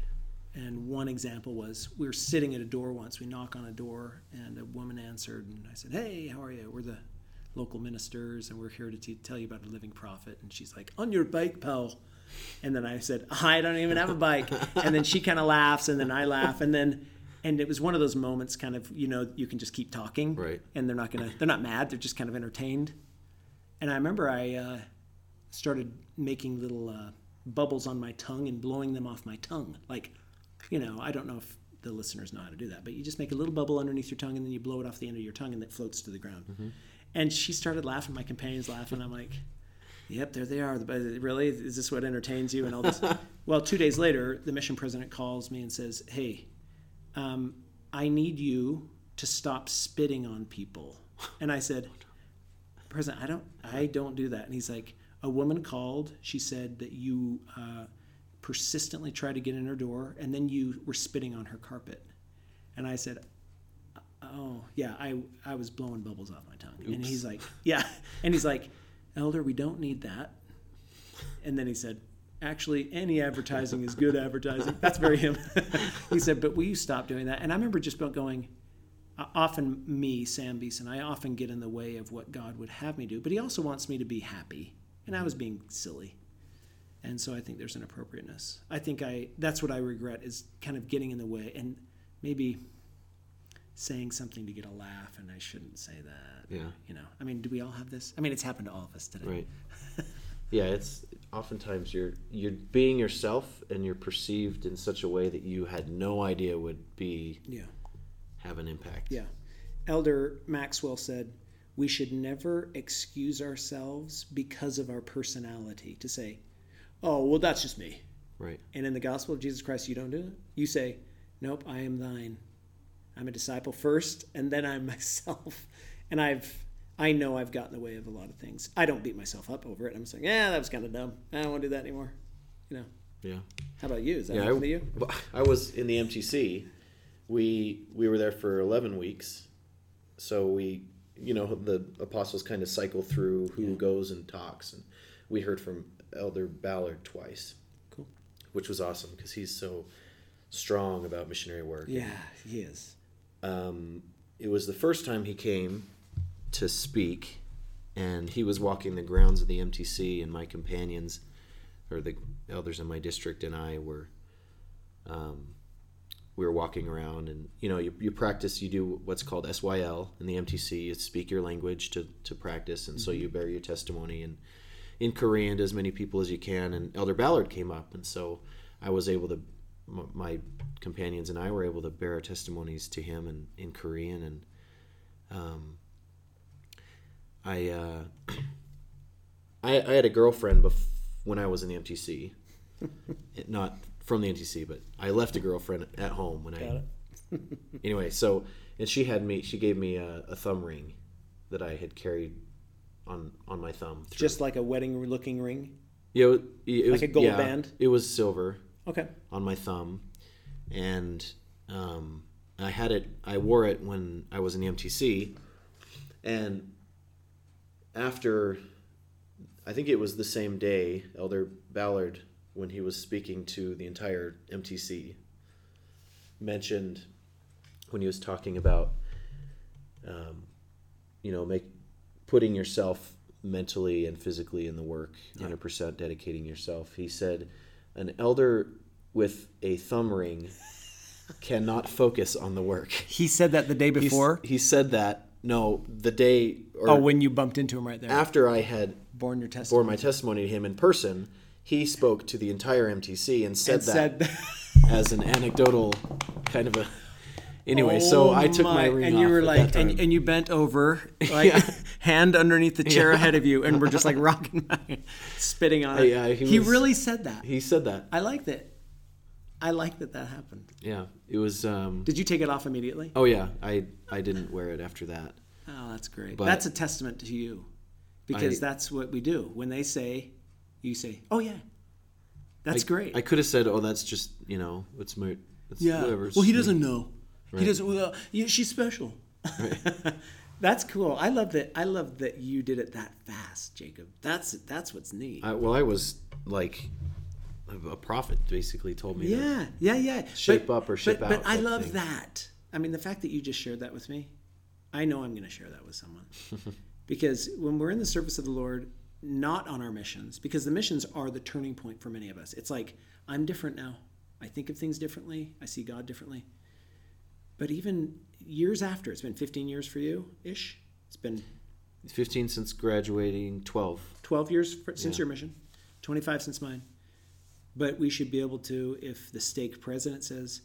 And one example was we were sitting at a door once. We knock on a door, and a woman answered, and I said, "Hey, how are you? We're the local ministers, and we're here to t- tell you about a living prophet." And she's like, "On your bike, pal." And then I said, "I don't even have a bike." And then she kind of laughs, and then I laugh, and then and it was one of those moments, kind of, you know, you can just keep talking, Right. And they're not gonna, they're not mad, they're just kind of entertained. And I remember I uh, started making little uh, bubbles on my tongue and blowing them off my tongue, like, you know, I don't know if the listeners know how to do that, but you just make a little bubble underneath your tongue and then you blow it off the end of your tongue and it floats to the ground. And she started laughing. My companion's laughing. I'm like, Yep, there they are. But Really, is this what entertains you and all this? well, two days later, the mission president calls me and says, "Hey, um, I need you to stop spitting on people." And I said, "President, I don't, I don't do that." And he's like, "A woman called. She said that you uh, persistently tried to get in her door, and then you were spitting on her carpet." And I said, "Oh, yeah, I, I was blowing bubbles off my tongue." And he's like, "Yeah," and he's like, "Elder, we don't need that." And then he said, Actually, any advertising is good advertising. That's very him. he said, But will you stop doing that? And I remember just going, often me, Sam Beeson, I often get in the way of what God would have me do, but he also wants me to be happy. And I was being silly. And so I think there's an appropriateness. I think I that's what I regret is kind of getting in the way and maybe saying something to get a laugh and I shouldn't say that. Yeah. You know. I mean, do we all have this? I mean, it's happened to all of us today. Right. yeah, it's oftentimes you're you're being yourself and you're perceived in such a way that you had no idea would be Yeah. have an impact. Yeah. Elder Maxwell said, we should never excuse ourselves because of our personality to say, oh, well, that's just me. Right. And in the gospel of Jesus Christ, you don't do it. You say, nope, I am thine. I'm a disciple first, and then I'm myself. And I've, I know I've gotten in the way of a lot of things. I don't beat myself up over it. I'm saying, yeah, that was kind of dumb. I don't want to do that anymore. You know, Yeah. how about you? Is that Yeah, happened to I, you? I was in the MTC. We we were there for eleven weeks, so we you know the apostles kind of cycle through who goes and talks, and we heard from Elder Ballard twice, Cool. which was awesome because he's so strong about missionary work. Yeah, he is. Um, it was the first time he came to speak, and he was walking the grounds of the MTC, and my companions, or the elders in my district, and I were, um, we were walking around, and you know, you, you practice, you do what's called SYL in the MTC, you speak your language to to practice, and so you bear your testimony and in Korean to as many people as you can. And Elder Ballard came up, and so I was able to, my companions and I were able to bear our testimonies to him in, in Korean. And um, I, uh, I, I had a girlfriend bef- when I was in the MTC, not from the MTC, but I left a girlfriend at home when I. anyway, so and she had me. She gave me a, a thumb ring that I had carried on on my thumb. Through. Just like a wedding looking ring. Yeah, it, it was a gold yeah, band? It was silver Okay. on my thumb, and um, I had it. I wore it when I was in the MTC, and after, I think it was the same day, Elder Ballard, when he was speaking to the entire MTC, mentioned when he was talking about, um, you know, make putting yourself mentally and physically in the work, hundred percent dedicating yourself. He said, an elder with a thumb ring cannot focus on the work. He said that the day He's- before. he said that no, the day or oh, when you bumped into him right there. after I had borne your testimony. my testimony to him in person, he spoke to the entire MTC and said and that said, as an anecdotal kind of a Anyway, so Oh I took my, ring and you off were like, and, and you bent over, like Yeah. hand underneath the chair ahead of you, and we're just like rocking spitting on it. Yeah, he he was- really said that. he said that. I liked it. I like that that happened. Yeah, it was. Um, Did you take it off immediately? oh yeah, I I didn't wear it after that. Oh, that's great. But- that's a testament to you, because I- that's what we do. When they say, you say, "Oh yeah, that's great." I could have said, "Oh, that's just you know, it's moot." it's yeah. whatever." it's Well, he doesn't know. He doesn't. Well, she's special. that's cool. I love that. I love that you did it that fast, Jacob. That's that's what's neat. I, well, I was like a prophet. Basically, told me. that. Yeah, yeah, yeah. Shape up or ship but, But I love thing. that. I mean, the fact that you just shared that with me, I know I'm going to share that with someone. because when we're in the service of the Lord, not on our missions, because the missions are the turning point for many of us. It's like, I'm different now. I think of things differently. I see God differently. But even years after, it's been 15 years for you ish. It's been 15 since graduating, 12. 12 years for, since Yeah. your mission, 25 since mine. But we should be able to, if the stake president says,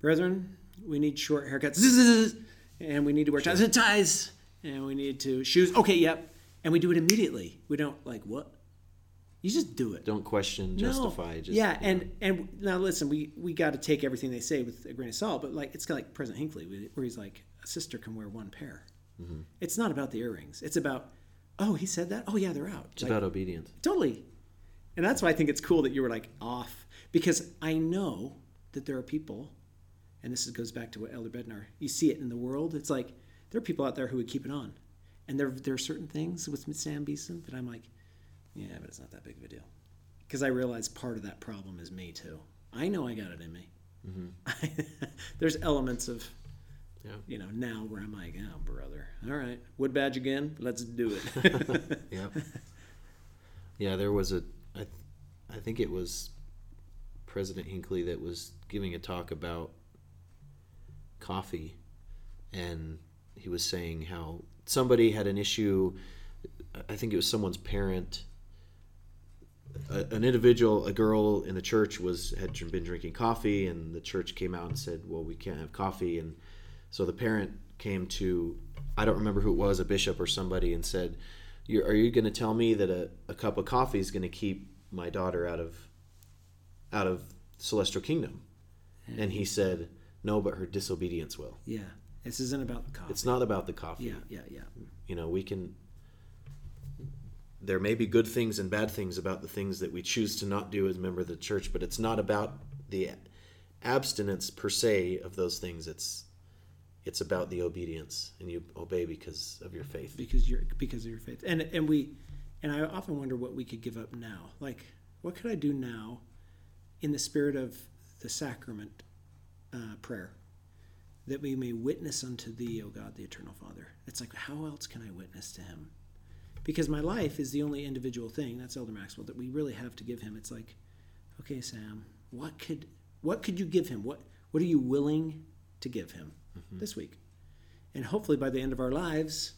Brethren, we need short haircuts, and we need to wear ties and ties, and we need to shoes. Okay, yep. And we do it immediately. We don't like, what? You just do it. Don't question, No. justify. Just, yeah, and and now listen, we we got to take everything they say with a grain of salt, but like it's like President Hinckley, where he's like, a sister can wear one pair. Mm-hmm. It's not about the earrings. It's about, oh, he said that. Oh yeah, they're out. It's Like, about obedience. Totally. And that's why I think it's cool that you were like off because I know that there are people, and this goes back to what Elder Bednar, you see it in the world. It's like there are people out there who would keep it on. And there, there are certain things with Sam Beeson that I'm like, yeah, but it's not that big of a deal. Because I realize part of that problem is me too. I know I got it in me. Mm-hmm. There's elements of, Yeah. you know, now where I'm like, oh, brother, all right, wood badge again, let's do it. Yep. yeah, there was a, I, th- I think it was President Hinckley that was giving a talk about coffee, and he was saying how somebody had an issue. I think it was someone's parent. A, an individual, a girl in the church was had been drinking coffee, and the church came out and said, "Well, we can't have coffee." And so the parent came to, I don't remember who it was, a bishop or somebody, and said, "Are you going to tell me that a, a cup of coffee is going to keep my daughter out of, out of celestial kingdom?" And he said, "No, but her disobedience will. yeah, this isn't about the coffee. It's not about the coffee. Yeah, yeah, yeah. You know, we can." There may be good things and bad things about the things that we choose to not do as a member of the church, but it's not about the abstinence per se of those things. It's it's about the obedience, and you obey because of your faith. because you're because of your faith and and we and i often wonder what we could give up now like what could i do now in the spirit of the sacrament uh, prayer that we may witness unto thee o god the eternal father it's like how else can i witness to him because my life is the only individual thing that's elder maxwell that we really have to give him. It's like okay sam what could what could you give him? What what are you willing to give him mm-hmm. this week? And hopefully by the end of our lives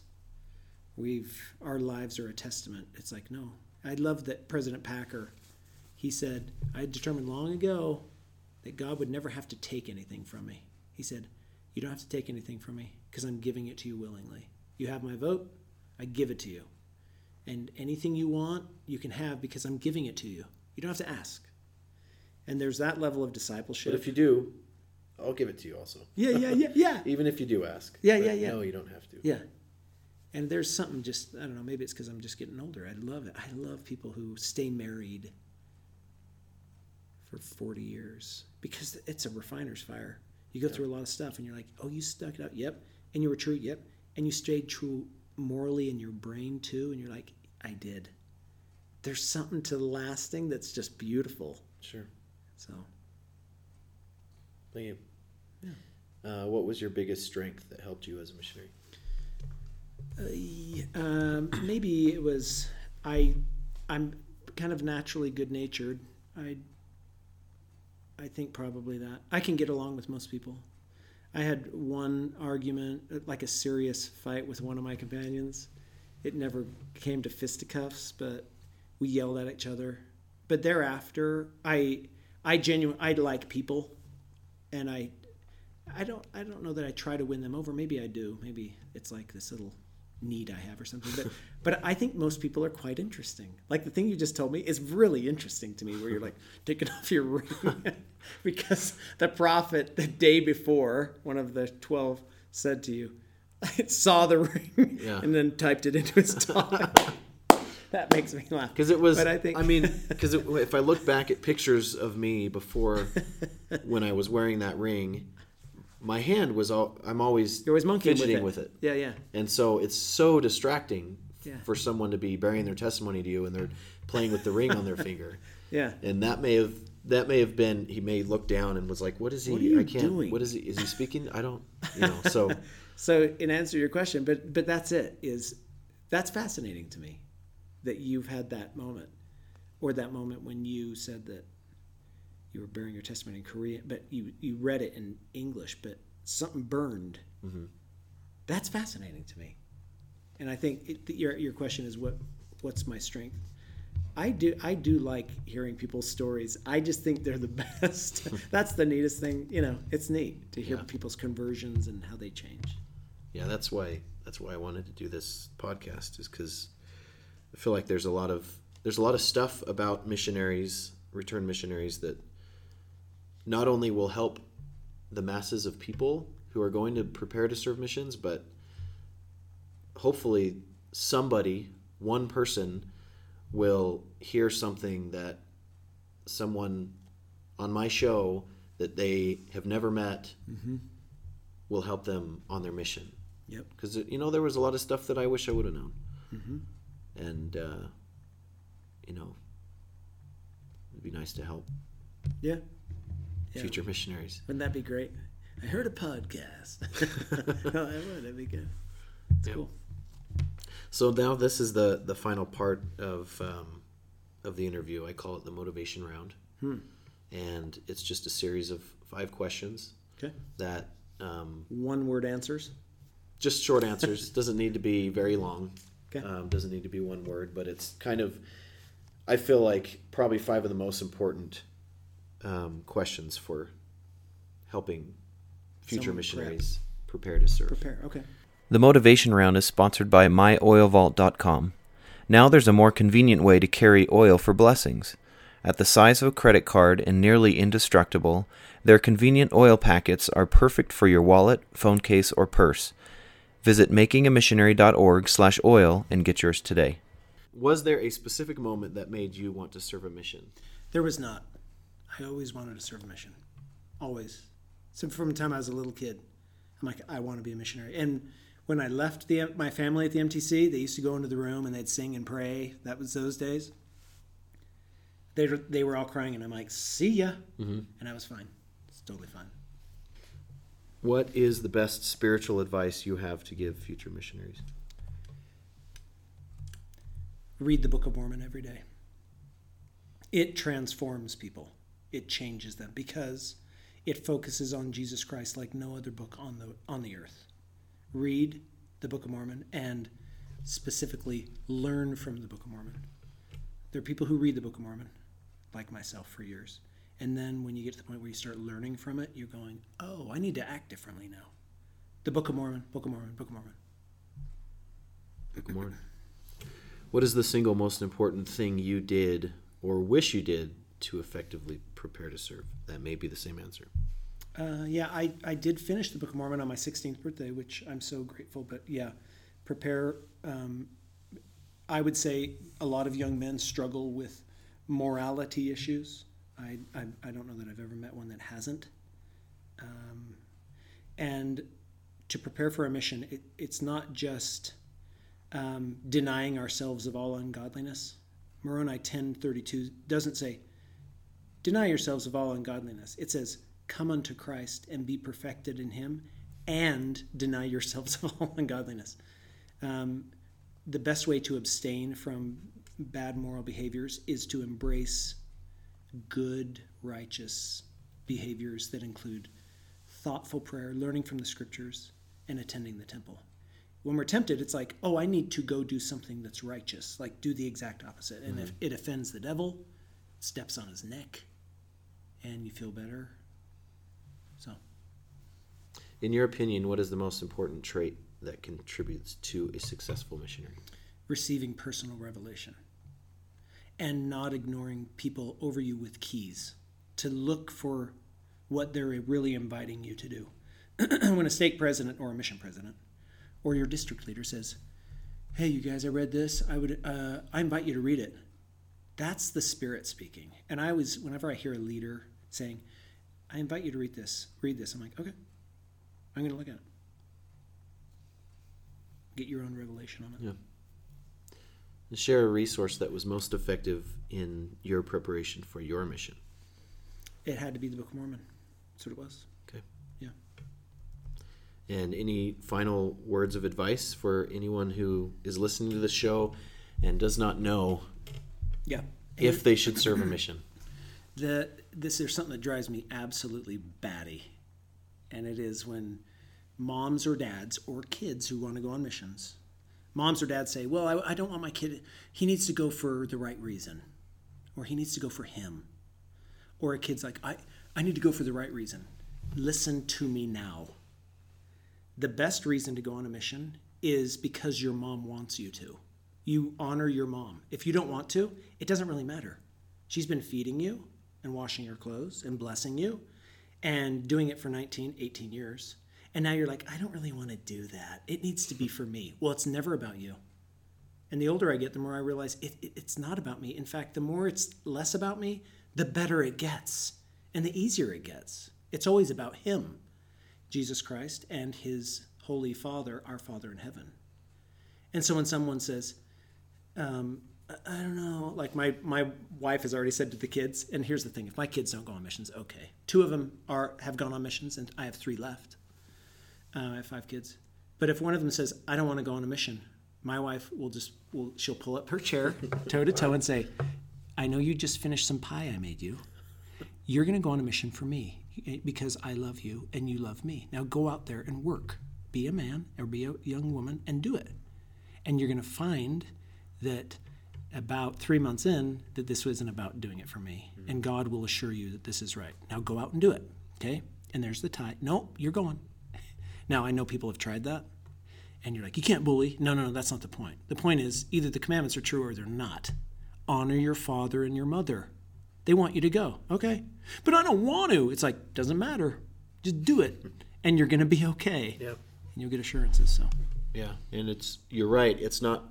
we've our lives are a testament. It's like no. I love that president packer he said i determined long ago that god would never have to take anything from me. He said you don't have to take anything from me because i'm giving it to you willingly. You have my vote i give it to you and anything you want you can have because i'm giving it to you you don't have to ask and there's that level of discipleship But if you do, I'll give it to you also. yeah yeah yeah yeah Even if you do ask. Yeah, But yeah, yeah. No, you don't have to. Yeah. And there's something just, I don't know, maybe it's because I'm just getting older. I love it. I love people who stay married for 40 years because it's a refiner's fire. You go through a lot of stuff and you're like, oh, you stuck it out. Yep. And you were true. Yep. And you stayed true morally in your brain too. And you're like, I did. There's something to the lasting that's just beautiful. Sure. So, Thank you. Uh, what was your biggest strength that helped you as a missionary? Uh, um, maybe it was I. I'm kind of naturally good natured. I. I think probably that I can get along with most people. I had one argument, like a serious fight with one of my companions. It never came to fisticuffs, but we yelled at each other. But thereafter, I, I genuinely, I like people, and I, I don't I don't know that I try to win them over. Maybe I do. Maybe it's like this little need I have or something. But but I think most people are quite interesting. Like the thing you just told me is really interesting to me, where you're like taking off your ring because the prophet the day before one of the twelve said to you, I saw the ring Yeah. and then typed it into his tie. that makes me laugh Because it was, But I think, I mean, because if I look back at pictures of me before when I was wearing that ring, my hand was all, I'm always, you're always monkeying fidgeting with with it. it. Yeah, yeah. And so it's so distracting Yeah. for someone to be bearing their testimony to you and they're playing with the ring on their finger. Yeah. And that may have that may have been he may look down and was like, "What is he? What I can't. doing?" What is he? Is he speaking? I don't. You know. So So in answer to your question, but but that's it. Is that's fascinating to me that you've had that moment, or that moment when you said that you were bearing your testimony in Korean, but you you read it in English, but something burned. Mm-hmm. That's fascinating to me, and I think it, your your question is what what's my strength. I do I do like hearing people's stories. I just think they're the best. That's the neatest thing. You know, it's neat to hear Yeah. people's conversions and how they change. yeah, that's why that's why I wanted to do this podcast is because I feel like there's a lot of there's a lot of stuff about missionaries, return missionaries that not only will help the masses of people who are going to prepare to serve missions, but hopefully somebody, one person, will hear something that someone on my show that they have never met will help them on their mission. Yep. Because you know there was a lot of stuff that I wish I would have known, and uh, you know it'd be nice to help Yeah. Yeah. future missionaries. Wouldn't that be great? I heard a podcast. no, I would. That'd be good. It's Yep. cool. So now this is the the final part of um, of the interview. I call it the motivation round, and it's just a series of five questions Okay. that um, One word answers. just short answers. doesn't need to be very long. Okay. Um, doesn't need to be one word, but it's kind of. I feel like probably five of the most important um, questions for helping future Someone missionaries prepare to serve. Prepare. Okay. The motivation round is sponsored by myoilvault.com. Now there's a more convenient way to carry oil for blessings. At the size of a credit card and nearly indestructible, their convenient oil packets are perfect for your wallet, phone case, or purse. Visit makingamissionary.org/oil and get yours today. Was there a specific moment that made you want to serve a mission? There was not. I always wanted to serve a mission. Always. So from the time I was a little kid, I'm like, I want to be a missionary. And when I left the my family at the MTC, they used to go into the room and they'd sing and pray. That was those days. They were, they were all crying, and I'm like, see ya. Mm-hmm. And I was fine. It's totally fine. What is the best spiritual advice you have to give future missionaries? read the Book of Mormon every day. It transforms people. It changes them because it focuses on Jesus Christ like no other book on the on the earth. Read the Book of Mormon and specifically learn from the Book of Mormon. There are people who read the Book of Mormon, like myself for years. And then when you get to the point where you start learning from it, you're going, "Oh, I need to act differently now." The Book of Mormon, Book of Mormon, Book of Mormon. Book of Mormon. What is the single most important thing you did or wish you did to effectively prepare to serve? That may be the same answer. Uh, yeah, I, I did finish the Book of Mormon on my 16th birthday, which I'm so grateful. But yeah, prepare. Um, I would say a lot of young men struggle with morality issues. I, I, I don't know that I've ever met one that hasn't. Um, and to prepare for a mission, it, it's not just um, denying ourselves of all ungodliness. Moroni 10:32 doesn't say deny yourselves of all ungodliness. It says come unto Christ and be perfected in him and deny yourselves of all ungodliness. Um, the best way to abstain from bad moral behaviors is to embrace good, righteous behaviors that include thoughtful prayer, learning from the scriptures, and attending the temple. When we're tempted, it's like, oh, I need to go do something that's righteous, like do the exact opposite. And if it offends the devil, steps on his neck, and you feel better. So, In your opinion, what is the most important trait that contributes to a successful missionary? Receiving personal revelation and not ignoring people over you with keys to look for what they're really inviting you to do. when a stake president or a mission president or your district leader says, "Hey, you guys, I read this. I would, uh, I invite you to read it." That's the Spirit speaking. And I was, whenever I hear a leader saying, "I invite you to read this," read this, I'm like, "Okay, I'm going to look at it." Get your own revelation on it. Yeah. And share a resource that was most effective in your preparation for your mission. It had to be the Book of Mormon. That's what it was. Okay. Yeah. And any final words of advice for anyone who is listening to the show and does not know Yeah. if they should serve a mission? the this is something that drives me absolutely batty, and it is when moms or dads or kids who want to go on missions, moms or dads say, "Well, I, I don't want my kid. He needs to go for the right reason, or he needs to go for him," or a kid's like, "I I need to go for the right reason." Listen to me now. The best reason to go on a mission is because your mom wants you to. You honor your mom. If you don't want to, it doesn't really matter. She's been feeding you and washing your clothes and blessing you and doing it for 19, 18 years. And now you're like, I don't really want to do that. It needs to be for me. Well, it's never about you. And the older I get, the more I realize it, it- it's not about me. In fact, the more it's less about me, the better it gets and the easier it gets. It's always about Him, Jesus Christ, and His Holy Father, our Father in heaven. And so when someone says, um, I don't know. Like my my wife has already said to the kids, and here's the thing: if my kids don't go on missions, okay. Two of them are have gone on missions, and I have three left. Uh, I have five kids, but if one of them says, "I don't want to go on a mission," my wife will just will she'll pull up her chair, toe to toe, and say, "I know you just finished some pie I made you. You're going to go on a mission for me eh, because I love you and you love me. Now go out there and work. Be a man or be a young woman and do it." and you're going to find that about three months in that this wasn't about doing it for me. And god will assure you that this is right. Now go out and do it okay? And there's the tie. Nope, you're going now i know people have tried that and you're like you can't bully. No no no that's not the point. The point is either the commandments are true or they're not. Honor your father and your mother. They want you to go okay? But i don't want to. It's like doesn't matter. Just do it and you're going to be okay. Yep. and you'll get assurances so. Yeah, and it's you're right. It's not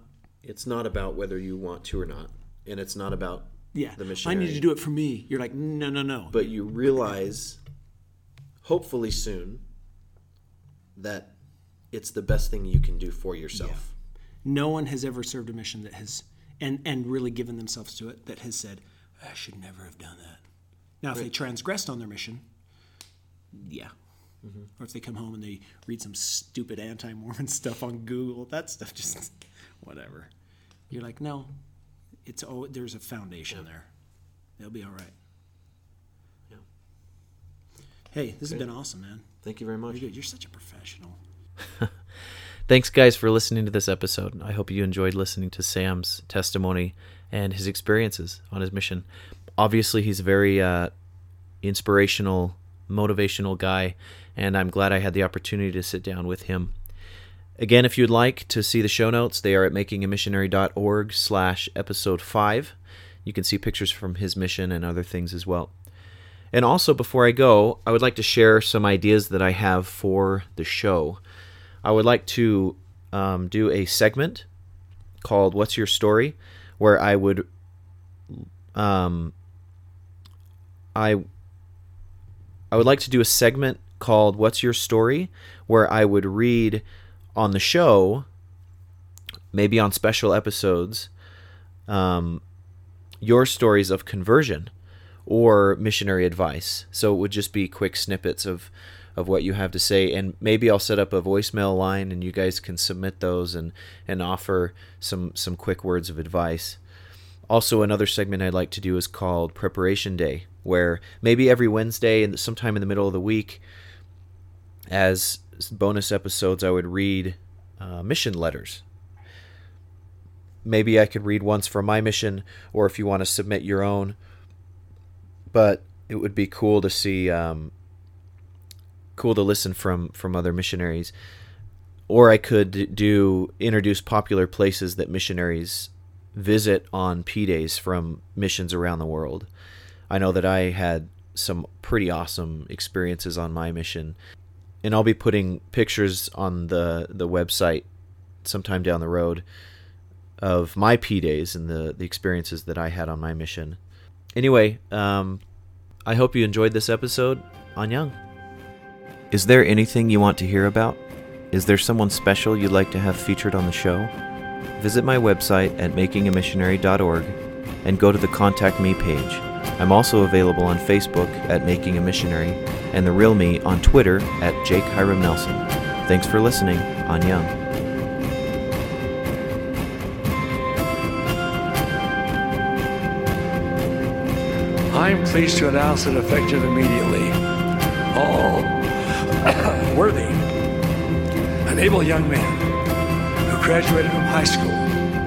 it's not about whether you want to or not, and it's not about Yeah. the mission I need to do it for me. You're like, no, no, no. but you realize, hopefully soon, that it's the best thing you can do for yourself. no one has ever served a mission that has, and, and really given themselves to it, that has said, I should never have done that. Now, if they transgressed on their mission, yeah. Mm-hmm. Or if they come home and they read some stupid anti Mormon stuff on Google, that stuff just, whatever. You're like, no, it's oh, there's a foundation there. They'll be all right. Yeah. Hey, this has been awesome, man. Thank you very much. You're good. You're such a professional. Thanks, guys, for listening to this episode. I hope you enjoyed listening to Sam's testimony and his experiences on his mission. Obviously, he's a very uh, inspirational, motivational guy, and I'm glad I had the opportunity to sit down with him. Again, if you'd like to see the show notes, they are at makingamissionary.org slash episode 5. You can see pictures from his mission and other things as well. And also, before I go, I would like to share some ideas that I have for the show. I would like to um, do a segment called "What's Your Story," where I would, um, I, I would like to do a segment called "What's Your Story," where I would read on the show, maybe on special episodes, um, your stories of conversion or missionary advice. So it would just be quick snippets of of what you have to say and maybe I'll set up a voicemail line and you guys can submit those and and offer some some quick words of advice. Also another segment I'd like to do is called preparation day where maybe every Wednesday and sometime in the middle of the week as bonus episodes I would read uh, mission letters maybe I could read once for my mission, or if you want to submit your own. But it would be cool to see um, cool to listen from from other missionaries. Or I could do introduce popular places that missionaries visit on P days from missions around the world. I know that I had some pretty awesome experiences on my mission, and I'll be putting pictures on the the website sometime down the road of my P days and the the experiences that I had on my mission. Anyway, um, I hope you enjoyed this episode on Young. Is there anything you want to hear about? Is there someone special you'd like to have featured on the show? Visit my website at makingamissionary.org and go to the Contact Me page. I'm also available on Facebook at Making a Missionary and The Real Me on Twitter at Jake Hiram Nelson. Thanks for listening on Young. I'm pleased to announce that effective immediately, all worthy an able young men who graduated from high school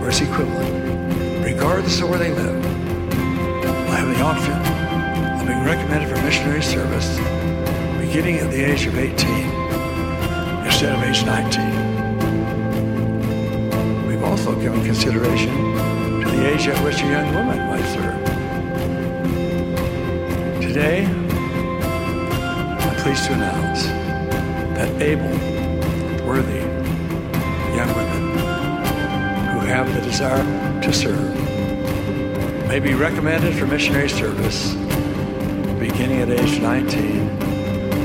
or its equivalent, regardless of where they live, the option of being recommended for missionary service beginning at the age of 18 instead of age 19. We've also given consideration to the age at which a young woman might serve. Today, I'm pleased to announce that able, worthy young women who have the desire to serve may be recommended for missionary service beginning at age 19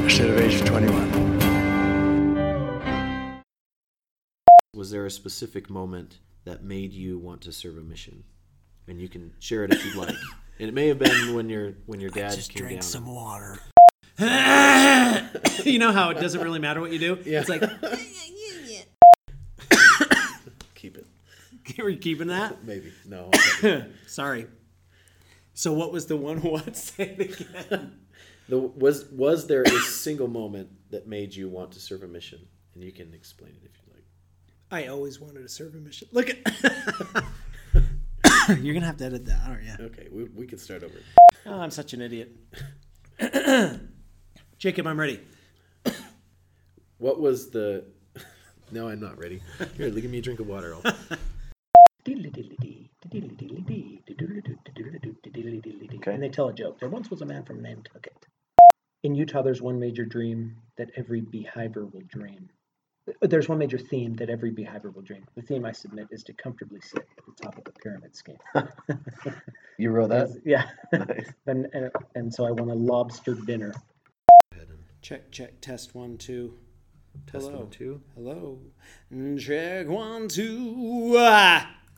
instead of age 21. Was there a specific moment that made you want to serve a mission? And you can share it if you'd like. And it may have been when your when your dad Just came drink down. some water. you know how it doesn't really matter what you do? Yeah. It's like, Keep it. are you keeping that? Maybe. No. Sorry. So what was the one what? Say it again. the, was was there a single moment that made you want to serve a mission? And you can explain it if you like. I always wanted to serve a mission. Look at. You're gonna have to edit that, aren't you? Okay, we, we can start over. Oh, I'm such an idiot. Jacob, I'm ready. What was the? No, I'm not ready. Here, give me a drink of water. I'll... And they tell a joke. There once was a man from Nantucket. In Utah, there's one major dream that every beehiver will dream. There's one major theme that every beehiver will dream. The theme I submit is to comfortably sit at the top of the pyramid scheme. You wrote that? yeah. Nice. and, and and so I want a lobster dinner. Check, check, test one, two. Test Hello. one, two. Hello. Check one, two. Ah!